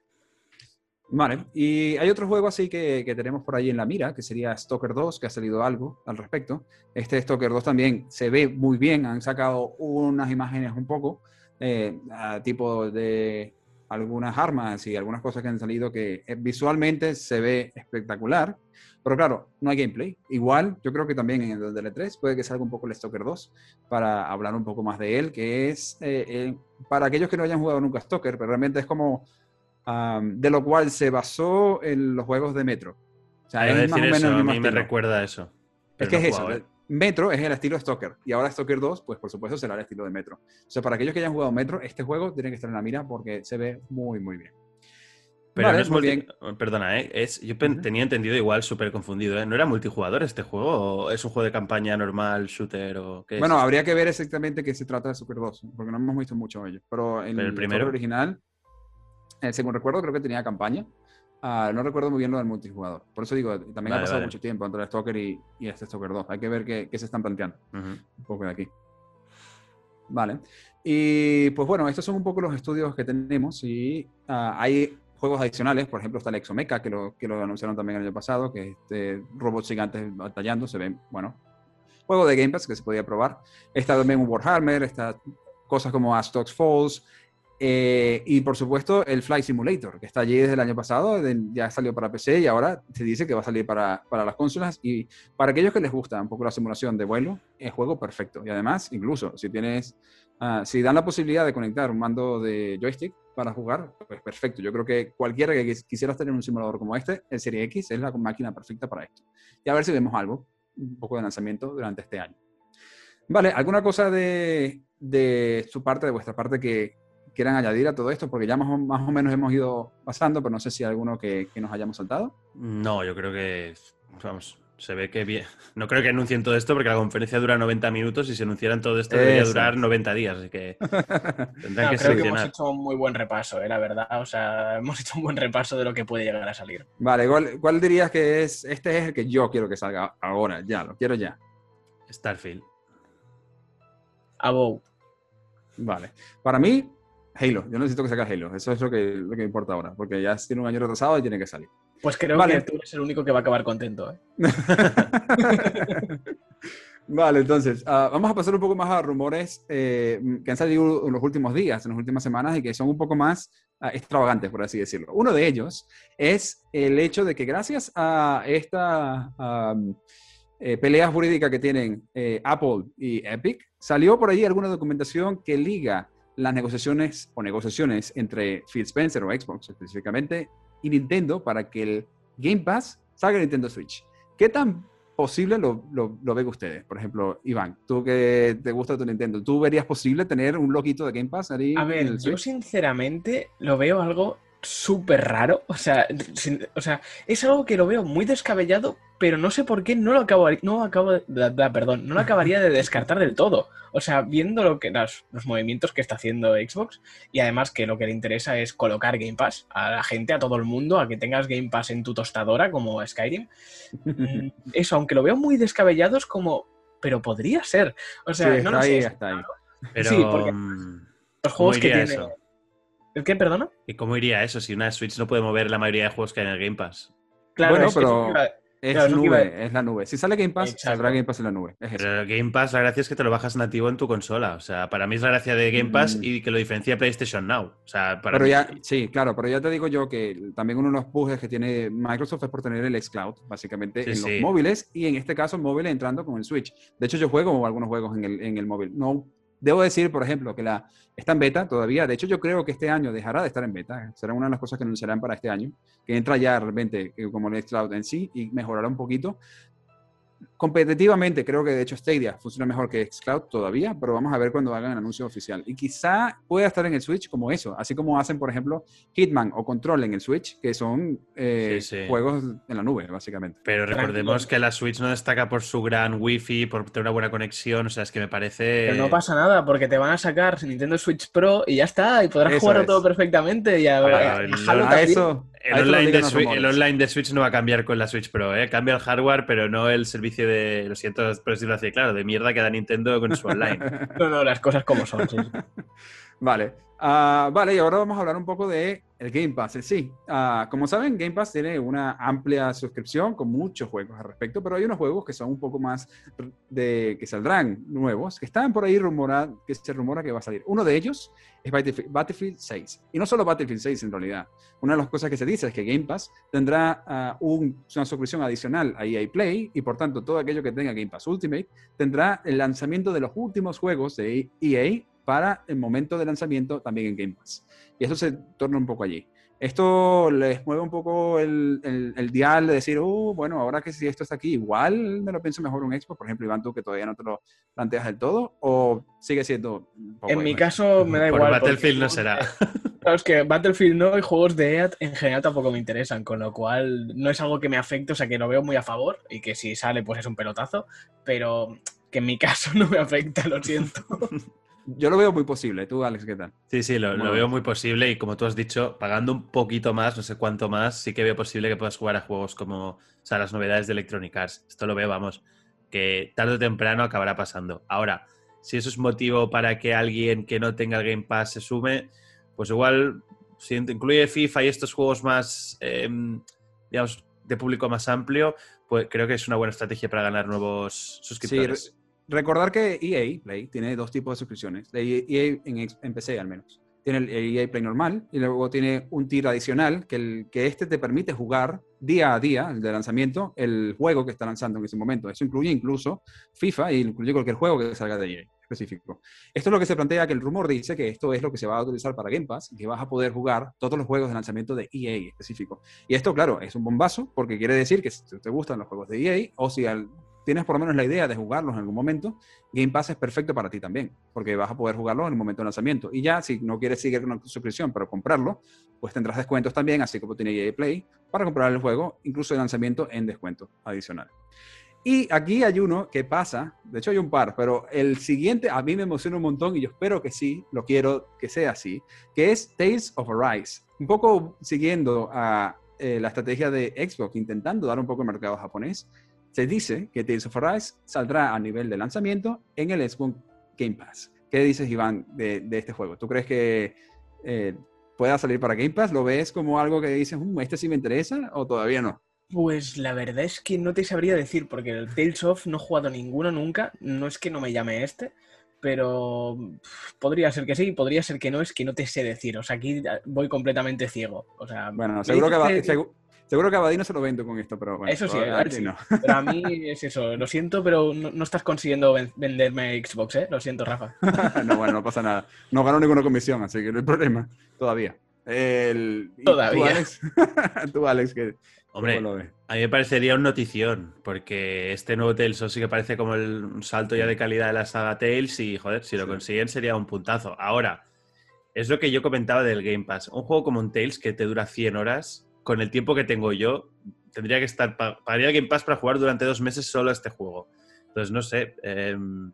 Vale, y hay otro juego así que, que tenemos por ahí en la mira, que sería Stalker 2, que ha salido algo al respecto. Este Stalker 2 también se ve muy bien, han sacado unas imágenes un poco, eh, a tipo de algunas armas y algunas cosas que han salido que eh, visualmente se ve espectacular, pero claro, no hay gameplay. Igual, yo creo que también en el del E3 puede que salga un poco el Stalker 2 para hablar un poco más de él, que es, eh, eh, para aquellos que no hayan jugado nunca Stalker, pero realmente es como um, de lo cual se basó en los juegos de Metro. O sea, es más o menos eso, el a mí me recuerda a eso. Es que no es eso. ¿eh? Metro es el estilo Stalker. Y ahora Stalker 2, pues por supuesto será el estilo de Metro. O sea, para aquellos que hayan jugado Metro, este juego tiene que estar en la mira porque se ve muy, muy bien. Pero Vale, no es muy multi- bien. Perdona, ¿eh? Es, yo pen- tenía entendido igual, súper confundido, ¿eh? ¿No era multijugador este juego? ¿O es un juego de campaña normal, shooter o qué es? Bueno, habría que ver exactamente qué se trata de Stalker 2, porque no hemos visto mucho de ello. Pero en Pero el el primero. Original, eh, según recuerdo, creo que tenía campaña. Ah, no recuerdo muy bien lo del multijugador. Por eso digo, también ha pasado vale. mucho tiempo entre el Stalker y, y este Stalker 2. Hay que ver qué, qué se están planteando. Un poco de aquí. Vale. Y pues bueno, estos son un poco los estudios que tenemos y ah, hay juegos adicionales, por ejemplo está el Exomecha, que lo, que lo anunciaron también el año pasado, que es este, robots gigantes batallando, se ven, bueno, juego de Game Pass que se podía probar. Está también un Warhammer, está cosas como Astox Falls, eh, y por supuesto el Flight Simulator, que está allí desde el año pasado, de- ya salió para PC y ahora se dice que va a salir para, para las consolas. Y para aquellos que les gusta un poco la simulación de vuelo, es juego perfecto. Y además, incluso si tienes, ah, si dan la posibilidad de conectar un mando de joystick para jugar, pues perfecto. Yo creo que cualquiera que quis- quisiera tener un simulador como este, el Serie X es la máquina perfecta para esto. Y a ver si vemos algo, un poco de lanzamiento durante este año. Vale, ¿alguna cosa de, de su parte, de vuestra parte, que quieran añadir a todo esto? Porque ya más o, más o menos hemos ido pasando, pero no sé si hay alguno que, que nos hayamos saltado. No, yo creo que, vamos, se ve que bien. No creo que anuncien todo esto porque la conferencia dura 90 minutos y si anunciaran todo esto debería durar es. 90 días, así que tendrán No, que creo que hemos hecho un muy buen repaso, eh, la verdad. O sea, hemos hecho un buen repaso de lo que puede llegar a salir. Vale, ¿cuál, cuál dirías que es? Este es el que yo quiero que salga ahora, ya, lo quiero ya. Starfield. Abou. Vale. Para mí, Halo. Yo necesito que salga Halo. Eso es lo que, lo que me importa ahora, porque ya tiene un año retrasado y tiene que salir. Pues creo Vale. que tú eres el único que va a acabar contento. ¿eh? Vale, entonces, ah, vamos a pasar un poco más a rumores eh, que han salido en los últimos días, en las últimas semanas y que son un poco más ah, extravagantes, por así decirlo. Uno de ellos es el hecho de que gracias a esta am, eh, pelea jurídica que tienen eh, Apple y Epic, salió por ahí alguna documentación que liga las negociaciones o negociaciones entre Phil Spencer o Xbox específicamente y Nintendo para que el Game Pass salga en Nintendo Switch. ¿Qué tan posible lo, lo, lo ven ustedes? Por ejemplo, Iván, tú que te gusta tu Nintendo, ¿tú verías posible tener un loquito de Game Pass ahí A en ver, el yo sinceramente lo veo algo súper raro. O sea, sin- o sea, es algo que lo veo muy descabellado, pero no sé por qué no lo acabo, no acabo de, da- da, perdón, no lo acabaría de descartar del todo. O sea, viendo lo que los, los movimientos que está haciendo Xbox y además que lo que le interesa es colocar Game Pass a la gente, a todo el mundo, a que tengas Game Pass en tu tostadora como Skyrim. Mm, Eso, aunque lo veo muy descabellado, es como, pero podría ser. O sea, Sí, no está lo ahí, sé. está ahí. Pero Sí, porque- Los juegos ¿cómo que tiene. eso? ¿El qué, perdona? ¿Y cómo iría eso si una Switch no puede mover la mayoría de juegos que hay en el Game Pass? Claro, Bueno, es pero- Es Claro, nube, es la nube. Si sale Game Pass, Exacto. saldrá Game Pass en la nube. Es. Pero el Game Pass, la gracia es que te lo bajas nativo en tu consola. O sea, para mí es la gracia de Game Pass Mm. y que lo diferencia PlayStation Now. O sea, para Pero mí- ya, sí, claro, pero ya te digo yo que también uno de los pujes que tiene Microsoft es por tener el xCloud, básicamente, Sí, en sí. los móviles y en este caso móviles entrando con el Switch. De hecho, yo juego algunos juegos en el, en el móvil. No, debo decir, por ejemplo, que la está en beta todavía. De hecho, yo creo que este año dejará de estar en beta. Será una de las cosas que anunciarán para este año, que entra ya realmente eh, como el xCloud en sí y mejorará un poquito. Competitivamente, creo que de hecho Stadia funciona mejor que xCloud todavía, pero vamos a ver cuando hagan el anuncio oficial. Y quizá pueda estar en el Switch como eso, así como hacen, por ejemplo, Hitman o Control en el Switch, que son eh, Sí, sí. juegos en la nube, básicamente. Pero recordemos que la Switch no destaca por su gran wifi, por tener una buena conexión. O sea, es que me parece. Pero no pasa nada, porque te van a sacar Nintendo Switch Pro y ya está, y podrás Eso jugarlo es. todo perfectamente. Y a, a- el- A eso, El de Switch, online de Switch no va a cambiar con la Switch Pro, ¿eh? Cambia el hardware, pero no el servicio de. Lo siento por decirlo así, claro, de mierda que da Nintendo con su online. No, no, las cosas como son. sí. Vale. Ah, vale, y ahora vamos a hablar un poco de el Game Pass sí. Ah, como saben, Game Pass tiene una amplia suscripción con muchos juegos al respecto, pero hay unos juegos que son un poco más de que saldrán nuevos, que están por ahí rumora, que se rumora que va a salir. Uno de ellos es Battlefield, Battlefield 6. Y no solo Battlefield 6 en realidad. Una de las cosas que se dice es que Game Pass tendrá ah, un- una suscripción adicional a EA Play y por tanto todo aquello que tenga Game Pass Ultimate tendrá el lanzamiento de los últimos juegos de EA para el momento de lanzamiento también en Game Pass. Y eso se torna un poco allí. Esto les mueve un poco el, el- el dial de decir, uh, bueno, ahora que si esto está aquí, igual me lo pienso mejor un Xbox, por ejemplo, Iván, tú que todavía no te lo planteas del todo, o sigue siendo... En mi caso me da Por igual. Battlefield porque- no será. Claro, es que Battlefield no y juegos de EA en general tampoco me interesan, con lo cual no es algo que me afecte, o sea que lo veo muy a favor y que si sale pues es un pelotazo, pero que en mi caso no me afecta, lo siento. Yo lo veo muy posible. Tú, Alex, ¿qué tal? Sí, sí, lo, veo muy posible y como tú has dicho, pagando un poquito más, no sé cuánto más, sí que veo posible que puedas jugar a juegos como, o sea, las novedades de Electronic Arts. Esto lo veo, vamos, que tarde o temprano acabará pasando. Ahora, si eso es motivo para que alguien que no tenga el Game Pass se sume, pues igual, si incluye FIFA y estos juegos más, eh, digamos, de público más amplio, pues creo que es una buena estrategia para ganar nuevos Sí, suscriptores. re- recordar que EA Play tiene dos tipos de suscripciones. EA en, ex- en PC al menos. Tiene el EA Play normal y luego tiene un tier adicional que, el, que este te permite jugar día a día, el de lanzamiento, el juego que está lanzando en ese momento. Eso incluye incluso FIFA y incluye cualquier juego que salga de EA específico. Esto es lo que se plantea, que el rumor dice que esto es lo que se va a utilizar para Game Pass, que vas a poder jugar todos los juegos de lanzamiento de EA específico. Y esto, claro, es un bombazo porque quiere decir que si te gustan los juegos de EA o si al- tienes por lo menos la idea de jugarlos en algún momento, Game Pass es perfecto para ti también, porque vas a poder jugarlos en el momento de lanzamiento. Y ya, si no quieres seguir con una suscripción, pero comprarlo, pues tendrás descuentos también, así como tiene EA Play, para comprar el juego, incluso de lanzamiento en descuento adicional. Y aquí hay uno que pasa, de hecho hay un par, pero el siguiente a mí me emociona un montón y yo espero que sí, lo quiero que sea así, que es Tales of Arise. Un poco siguiendo a eh, la estrategia de Xbox, intentando dar un poco el mercado japonés, se dice que Tales of Arise saldrá a nivel de lanzamiento en el Xbox Game Pass. ¿Qué dices, Iván, de, de este juego? ¿Tú crees que eh, pueda salir para Game Pass? ¿Lo ves como algo que dices, "Mm, este sí me interesa o todavía no? Pues la verdad es que no te sabría decir, porque el Tales of no he jugado ninguno nunca, no es que no me llame este, pero podría ser que sí, podría ser que no, es que no te sé decir, o sea, aquí voy completamente ciego, o sea, Bueno, seguro que, Aba- segu- seguro que Abadino se lo vendo con esto, pero bueno. Eso sí, sí. no. Pero a mí es eso, lo siento, pero no, no estás consiguiendo ven- venderme Xbox, ¿eh? Lo siento, Rafa. no, bueno, no pasa nada. No ganó ninguna comisión, así que no hay problema. Todavía. El, Todavía. Tú, Alex, tú, Alex, que Hombre, ¿cómo lo ves? A mí me parecería un notición, porque este nuevo Tales sí que parece como el, un salto ya de calidad de la saga Tales y, joder, si lo Sí. consiguen sería un puntazo. Ahora, es lo que yo comentaba del Game Pass. Un juego como un Tales que te dura 100 horas, con el tiempo que tengo yo, tendría que estar, pa- pagaría Game Pass para jugar durante dos meses solo este juego. Entonces, no sé, em,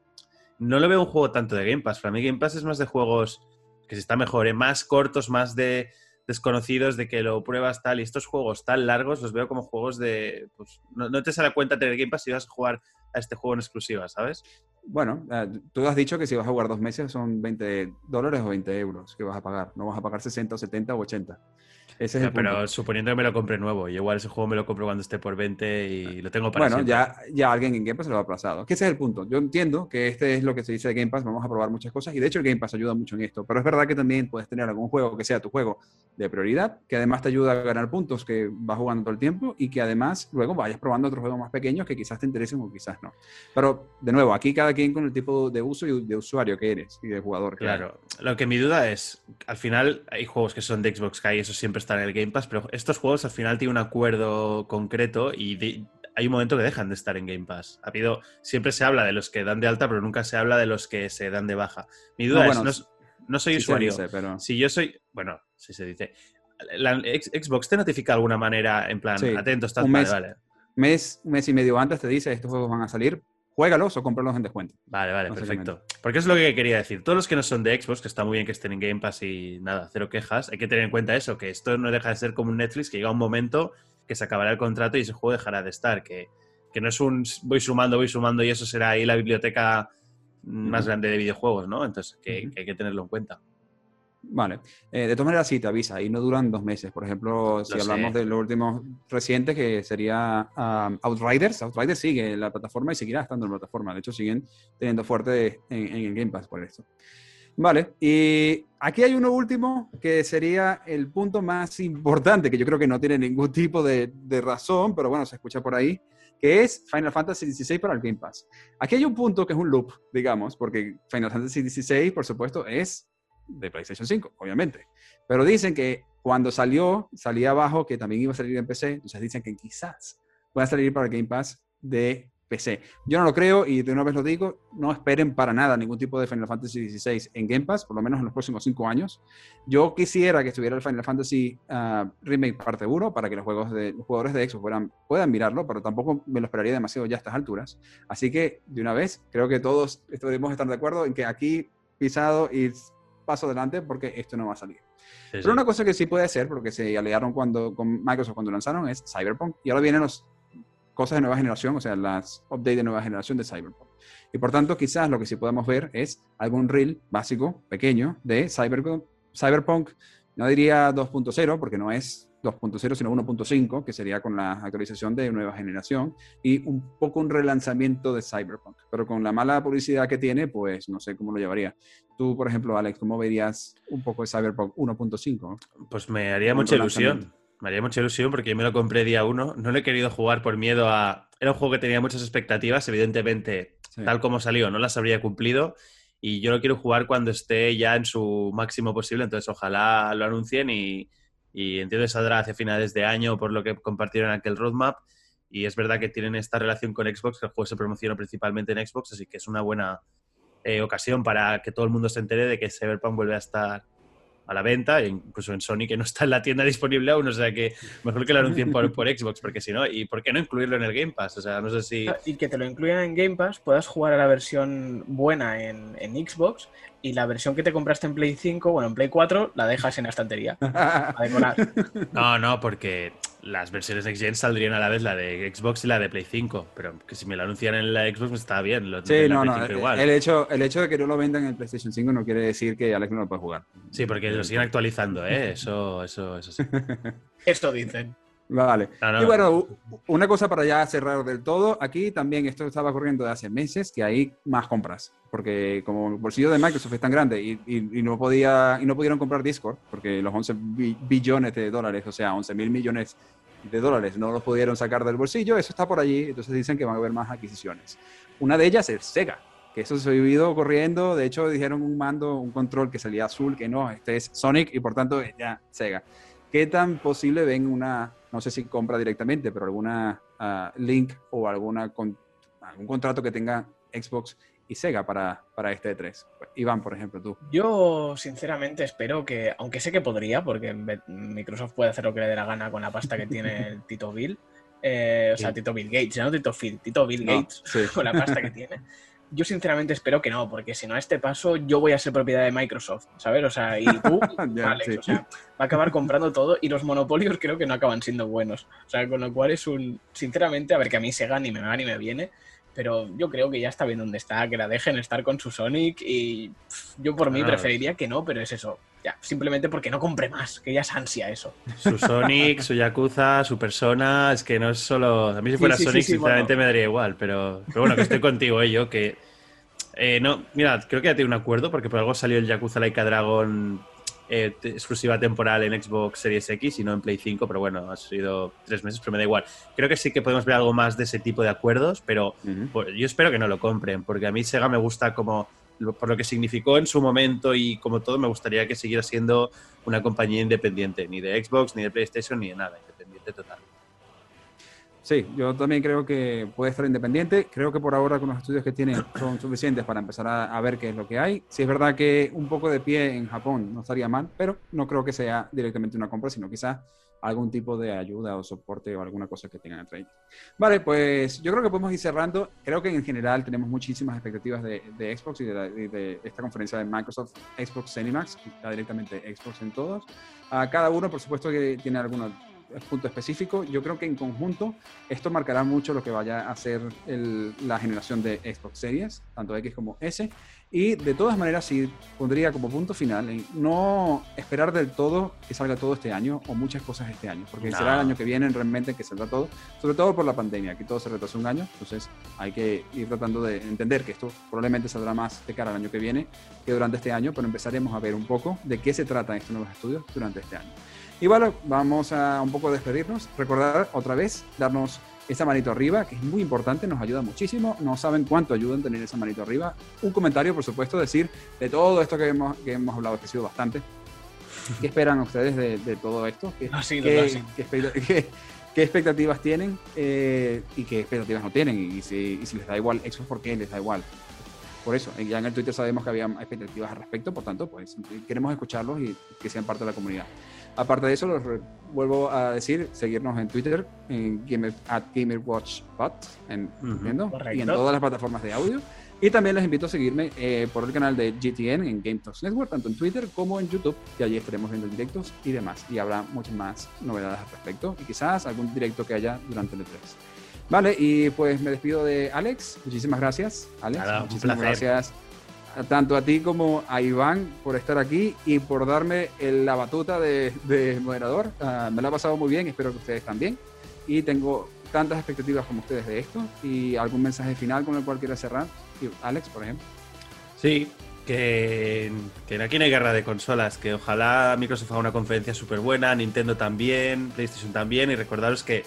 no lo veo un juego tanto de Game Pass. Para mí Game Pass es más de juegos que se está mejor, ¿eh? más cortos, más de desconocidos de que lo pruebas tal y estos juegos tan largos los veo como juegos de... Pues, no, no te sale cuenta tener Game Pass si vas a jugar a este juego en exclusiva, ¿sabes? Bueno, eh, tú has dicho que si vas a jugar dos meses son 20 dólares o 20 euros que vas a pagar. No vas a pagar 60 o 70 o 80. Ese es el pero punto. suponiendo que me lo compre nuevo, yo igual ese juego me lo compro cuando esté por 20 y lo tengo para Bueno, siempre. ya, ya alguien en Game Pass se lo ha aplazado. Que ese es el punto. Yo entiendo que este es lo que se dice de Game Pass. Vamos a probar muchas cosas y de hecho el Game Pass ayuda mucho en esto. Pero es verdad que también puedes tener algún juego que sea tu juego de prioridad, que además te ayuda a ganar puntos que vas jugando todo el tiempo y que además luego vayas probando otros juegos más pequeños que quizás te interesen o quizás no. Pero de nuevo, aquí cada quien con el tipo de uso y de usuario que eres y de jugador Claro, lo que mi duda es, al final hay juegos que son de Xbox hay, eso siempre está en el Game Pass, pero estos juegos al final tienen un acuerdo concreto y de- hay un momento que dejan de estar en Game Pass. Ha habido, siempre se habla de los que dan de alta, pero nunca se habla de los que se dan de baja. Mi duda No, es, no, no soy. Sí usuario. dice, pero... Si yo soy, bueno, si se dice, la Xbox te notifica de alguna manera en plan, Sí, atento, estás un mes. vale. mes, mes y medio antes te dice estos juegos van a salir, juégalos o cómpralos en descuento. Vale, vale, perfecto. Porque es lo que quería decir. Todos los que no son de Xbox, que está muy bien que estén en Game Pass y nada, cero quejas, hay que tener en cuenta eso, que esto no deja de ser como un Netflix, que llega un momento que se acabará el contrato y ese juego dejará de estar, que, que no es un voy sumando, voy sumando y eso será ahí la biblioteca más Ujú. grande de videojuegos, ¿no? Entonces, que, que hay que tenerlo en cuenta. Vale. Eh, de todas maneras, sí te avisa y no duran dos meses. Por ejemplo, si Lo hablamos sé. de lo último reciente, que sería um, Outriders. Outriders sigue en la plataforma y seguirá estando en la plataforma. De hecho, siguen teniendo fuerte en, en el Game Pass por esto. Vale, y aquí hay uno último que sería el punto más importante, que yo creo que no tiene ningún tipo de, de razón, pero bueno, se escucha por ahí, que es Final Fantasy XVI para el Game Pass. Aquí hay un punto que es un loop, digamos, porque Final Fantasy XVI, por supuesto, es de PlayStation 5, obviamente. Pero dicen que cuando salió, salía abajo que también iba a salir en PC, entonces dicen que quizás pueda salir para Game Pass de PC. Yo no lo creo y de una vez lo digo, no esperen para nada ningún tipo de Final Fantasy XVI en Game Pass, por lo menos en los próximos cinco años. Yo quisiera que estuviera el Final Fantasy ah, Remake parte 1 para que los, juegos de, los jugadores de Xbox puedan, puedan mirarlo, pero tampoco me lo esperaría demasiado ya a estas alturas. Así que, de una vez, creo que todos debemos estar de acuerdo en que aquí pisado y paso adelante porque esto no va a salir. Sí, Pero sí. una cosa que sí puede ser, porque se aliaron cuando, con Microsoft cuando lanzaron, es Cyberpunk. Y ahora vienen las cosas de nueva generación, o sea, las updates de nueva generación de Cyberpunk. Y por tanto, quizás lo que sí podemos ver es algún reel básico, pequeño, de Cyberpunk, Cyberpunk no diría 2.0, porque no es 2.0, sino 1.5, que sería con la actualización de nueva generación, y un poco un relanzamiento de Cyberpunk. Pero con la mala publicidad que tiene, pues no sé cómo lo llevaría. Tú, por ejemplo, Alex, ¿cómo verías un poco de Cyberpunk 1.5? Pues me haría mucha ilusión. Me haría mucha ilusión porque yo me lo compré día uno. No lo he querido jugar por miedo a. Era un juego que tenía muchas expectativas. Evidentemente, Sí. tal como salió, no las habría cumplido. Y yo lo quiero jugar cuando esté ya en su máximo posible. Entonces, ojalá lo anuncien y, y entiendo que saldrá hacia finales de año por lo que compartieron aquel roadmap. Y es verdad que tienen esta relación con Xbox, que el juego se promociona principalmente en Xbox, así que es una buena eh, ocasión para que todo el mundo se entere de que Cyberpunk vuelve a estar a la venta, e incluso en Sony, que no está en la tienda disponible aún, o sea que mejor que lo anuncien por, por Xbox, porque si no, ¿y por qué no incluirlo en el Game Pass? O sea, no sé si... Y que te lo incluyan en Game Pass, puedas jugar a la versión buena en, en Xbox y la versión que te compraste en Play 5, bueno, en Play 4, la dejas en la estantería a decorar. No, no, porque las versiones Next Gen saldrían a la vez la de Xbox y la de Play 5, pero que si me la anuncian en la Xbox está bien, lo Sí, en la no, Play no. 5 El, igual. el hecho, el hecho de que no lo vendan en el PlayStation 5 no quiere decir que Alex no lo puede jugar. Sí, porque lo siguen actualizando, ¿eh? Eso, eso, eso sí. Esto dicen. Vale. No, no. Y bueno, una cosa para ya cerrar del todo, aquí también esto estaba ocurriendo de hace meses, que hay más compras, porque como el bolsillo de Microsoft es tan grande y, y- y no, podía, y no pudieron comprar Discord, porque los 11 bi- billones de dólares, o sea, 11 mil millones de dólares no los pudieron sacar del bolsillo, eso está por allí, entonces dicen que van a haber más adquisiciones. Una de ellas es Sega, que eso se ha vivido corriendo, de hecho dijeron un mando, un control que salía azul, que no, este es Sonic y por tanto ya Sega. ¿Qué tan posible ven una, no sé si compra directamente, pero alguna ah, link o alguna con- algún contrato que tenga Xbox y Sega para, para este E3? Iván, por ejemplo, tú. Yo, sinceramente, espero que, aunque sé que podría, porque Microsoft puede hacer lo que le dé la gana con la pasta que tiene el Tito Bill, eh, o sea. Tito Bill Gates, no Tito Phil, Tito Bill No, Gates, sí. con la pasta que tiene. Yo sinceramente espero que no, porque si no a este paso yo voy a ser propiedad de Microsoft, ¿sabes? O sea, y tú, Alex, o sea, va a acabar comprando todo y los monopolios creo que no acaban siendo buenos. O sea, con lo cual es un, sinceramente, a ver que a mí Sega ni me va ni me viene, pero yo creo que ya está bien donde está, que la dejen estar con su Sonic y yo por mí preferiría que no, pero es eso, ya, simplemente porque no compre más, que ya es ansia eso. Su Sonic, su Yakuza, su persona, es que no es solo... A mí si fuera Sonic sinceramente me daría igual, pero, pero bueno, que estoy contigo, ¿eh? yo que... Eh, no, mira, creo que ya tiene un acuerdo porque por algo salió el Yakuza Laika Dragon eh, exclusiva temporal en Xbox Series X y no en Play 5, pero bueno, ha sido tres meses, pero me da igual. Creo que sí que podemos ver algo más de ese tipo de acuerdos, pero pues, yo espero que no lo compren, porque a mí Sega me gusta como por lo que significó en su momento y como todo, me gustaría que siguiera siendo una compañía independiente, ni de Xbox, ni de PlayStation, ni de nada, independiente total. Sí, yo también creo que puede estar independiente. Creo que por ahora con los estudios que tiene son suficientes para empezar a, ver qué es lo que hay. Sí es verdad que un poco de pie en Japón no estaría mal, pero no creo que sea directamente una compra, sino quizás algún tipo de ayuda o soporte o alguna cosa que tengan ellos. Vale, pues yo creo que podemos ir cerrando. Creo que en general tenemos muchísimas expectativas de, Xbox y de, esta conferencia de Microsoft Xbox Cinemax, que está directamente Xbox en todos. A cada uno, por supuesto, que tiene alguna punto específico. Yo creo que en conjunto esto marcará mucho lo que vaya a ser la generación de Xbox Series, tanto X como S. Y de todas maneras, sí pondría como punto final en no esperar del todo que salga todo este año o muchas cosas este año, porque será el año que viene realmente que saldrá todo, sobre todo por la pandemia, que todo se retrasó un año. Entonces hay que ir tratando de entender que esto probablemente saldrá más de cara al año que viene que durante este año, pero empezaremos a ver un poco de qué se trata estos nuevos estudios durante este año. Y bueno, vamos a un poco despedirnos. Recordar otra vez, darnos esa manito arriba, que es muy importante, nos ayuda muchísimo. No saben cuánto ayudan tener esa manito arriba. Un comentario, por supuesto, decir de todo esto que hemos, que hemos hablado, que ha sido bastante. ¿Qué esperan ustedes de, todo esto? ¿Qué, qué, expectativas tienen eh, y qué expectativas no tienen? Y si, y si les da igual eso, ¿por qué les da igual? Por eso, ya en el Twitter sabemos que había expectativas al respecto, por tanto, pues queremos escucharlos y que sean parte de la comunidad. Aparte de eso, los vuelvo a decir, seguirnos en Twitter, en Gamer, at GamerWatchPod, en, y en todas las plataformas de audio. Y también les invito a seguirme eh, por el canal de GTN en Game Talks Network, tanto en Twitter como en YouTube, y allí estaremos viendo directos y demás. Y habrá muchas más novedades al respecto, y quizás algún directo que haya durante el E3. Vale, y pues me despido de Alex. Muchísimas gracias, Alex. Muchísimas gracias tanto a ti como a Iván por estar aquí y por darme la batuta de, moderador. Ah, me lo ha pasado muy bien, espero que ustedes también. Y tengo tantas expectativas como ustedes de esto. Y algún mensaje final con el cual quiera cerrar. Alex, por ejemplo. Sí, que, que aquí no hay guerra de consolas, que ojalá Microsoft haga una conferencia súper buena, Nintendo también, PlayStation también, y recordaros que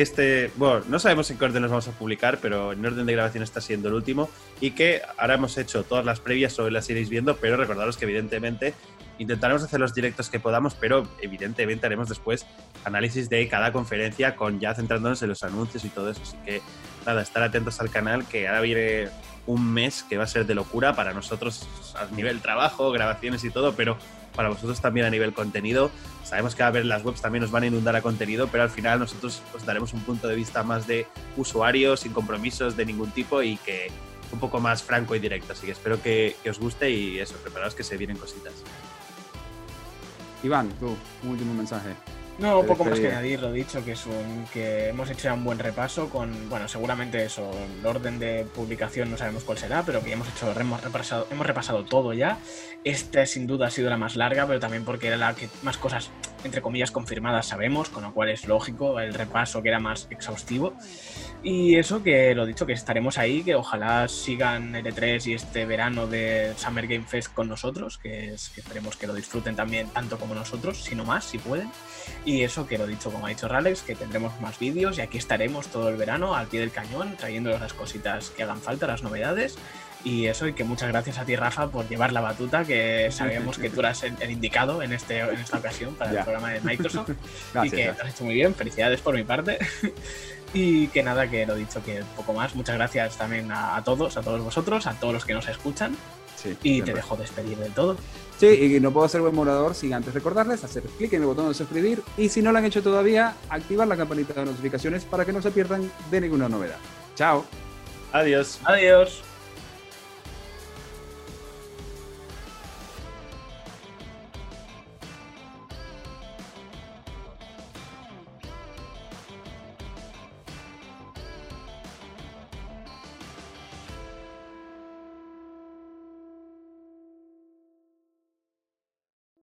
este, bueno, no sabemos en qué orden nos vamos a publicar, pero en orden de grabación está siendo el último y que ahora hemos hecho todas las previas, hoy las iréis viendo, pero recordaros que evidentemente intentaremos hacer los directos que podamos, pero evidentemente haremos después análisis de cada conferencia con ya centrándonos en los anuncios y todo eso. Así que nada, estar atentos al canal que ahora viene un mes que va a ser de locura para nosotros a nivel trabajo, grabaciones y todo, pero para vosotros también a nivel contenido. Sabemos que a ver las webs también nos van a inundar a contenido, pero al final nosotros os daremos un punto de vista más de usuario, sin compromisos de ningún tipo y que un poco más franco y directo. Así que espero que, os guste y eso, preparaos que se vienen cositas. Iván, tú, un último mensaje. No, poco más que añadir, lo dicho, que es un, que hemos hecho ya un buen repaso con, bueno, seguramente eso, el orden de publicación no sabemos cuál será, pero que hemos hecho, hemos repasado, hemos repasado todo ya. Esta sin duda ha sido la más larga, pero también porque era la que más cosas, entre comillas, confirmadas sabemos, con lo cual es lógico el repaso que era más exhaustivo. Y eso que lo dicho, que estaremos ahí, que ojalá sigan L3 y este verano de Summer Game Fest con nosotros, que, es, que esperemos que lo disfruten también tanto como nosotros, si no más, si pueden. Y eso que lo dicho, como ha dicho Ralex, que tendremos más vídeos y aquí estaremos todo el verano al pie del cañón, trayéndoles las cositas que hagan falta, las novedades. Y eso, y que muchas gracias a ti, Rafa, por llevar la batuta, que sabemos que tú eras el, indicado en, este, en esta ocasión para el programa de Microsoft. y que lo has hecho muy bien, felicidades por mi parte. Y que nada, que lo dicho, que poco más. Muchas gracias también a, todos, a todos vosotros, a todos los que nos escuchan. y te dejo despedir del todo. Sí, y no puedo ser buen moderador sin antes recordarles hacer clic en el botón de suscribir y si no lo han hecho todavía, activar la campanita de notificaciones para que no se pierdan de ninguna novedad. Chao. Adiós. Adiós.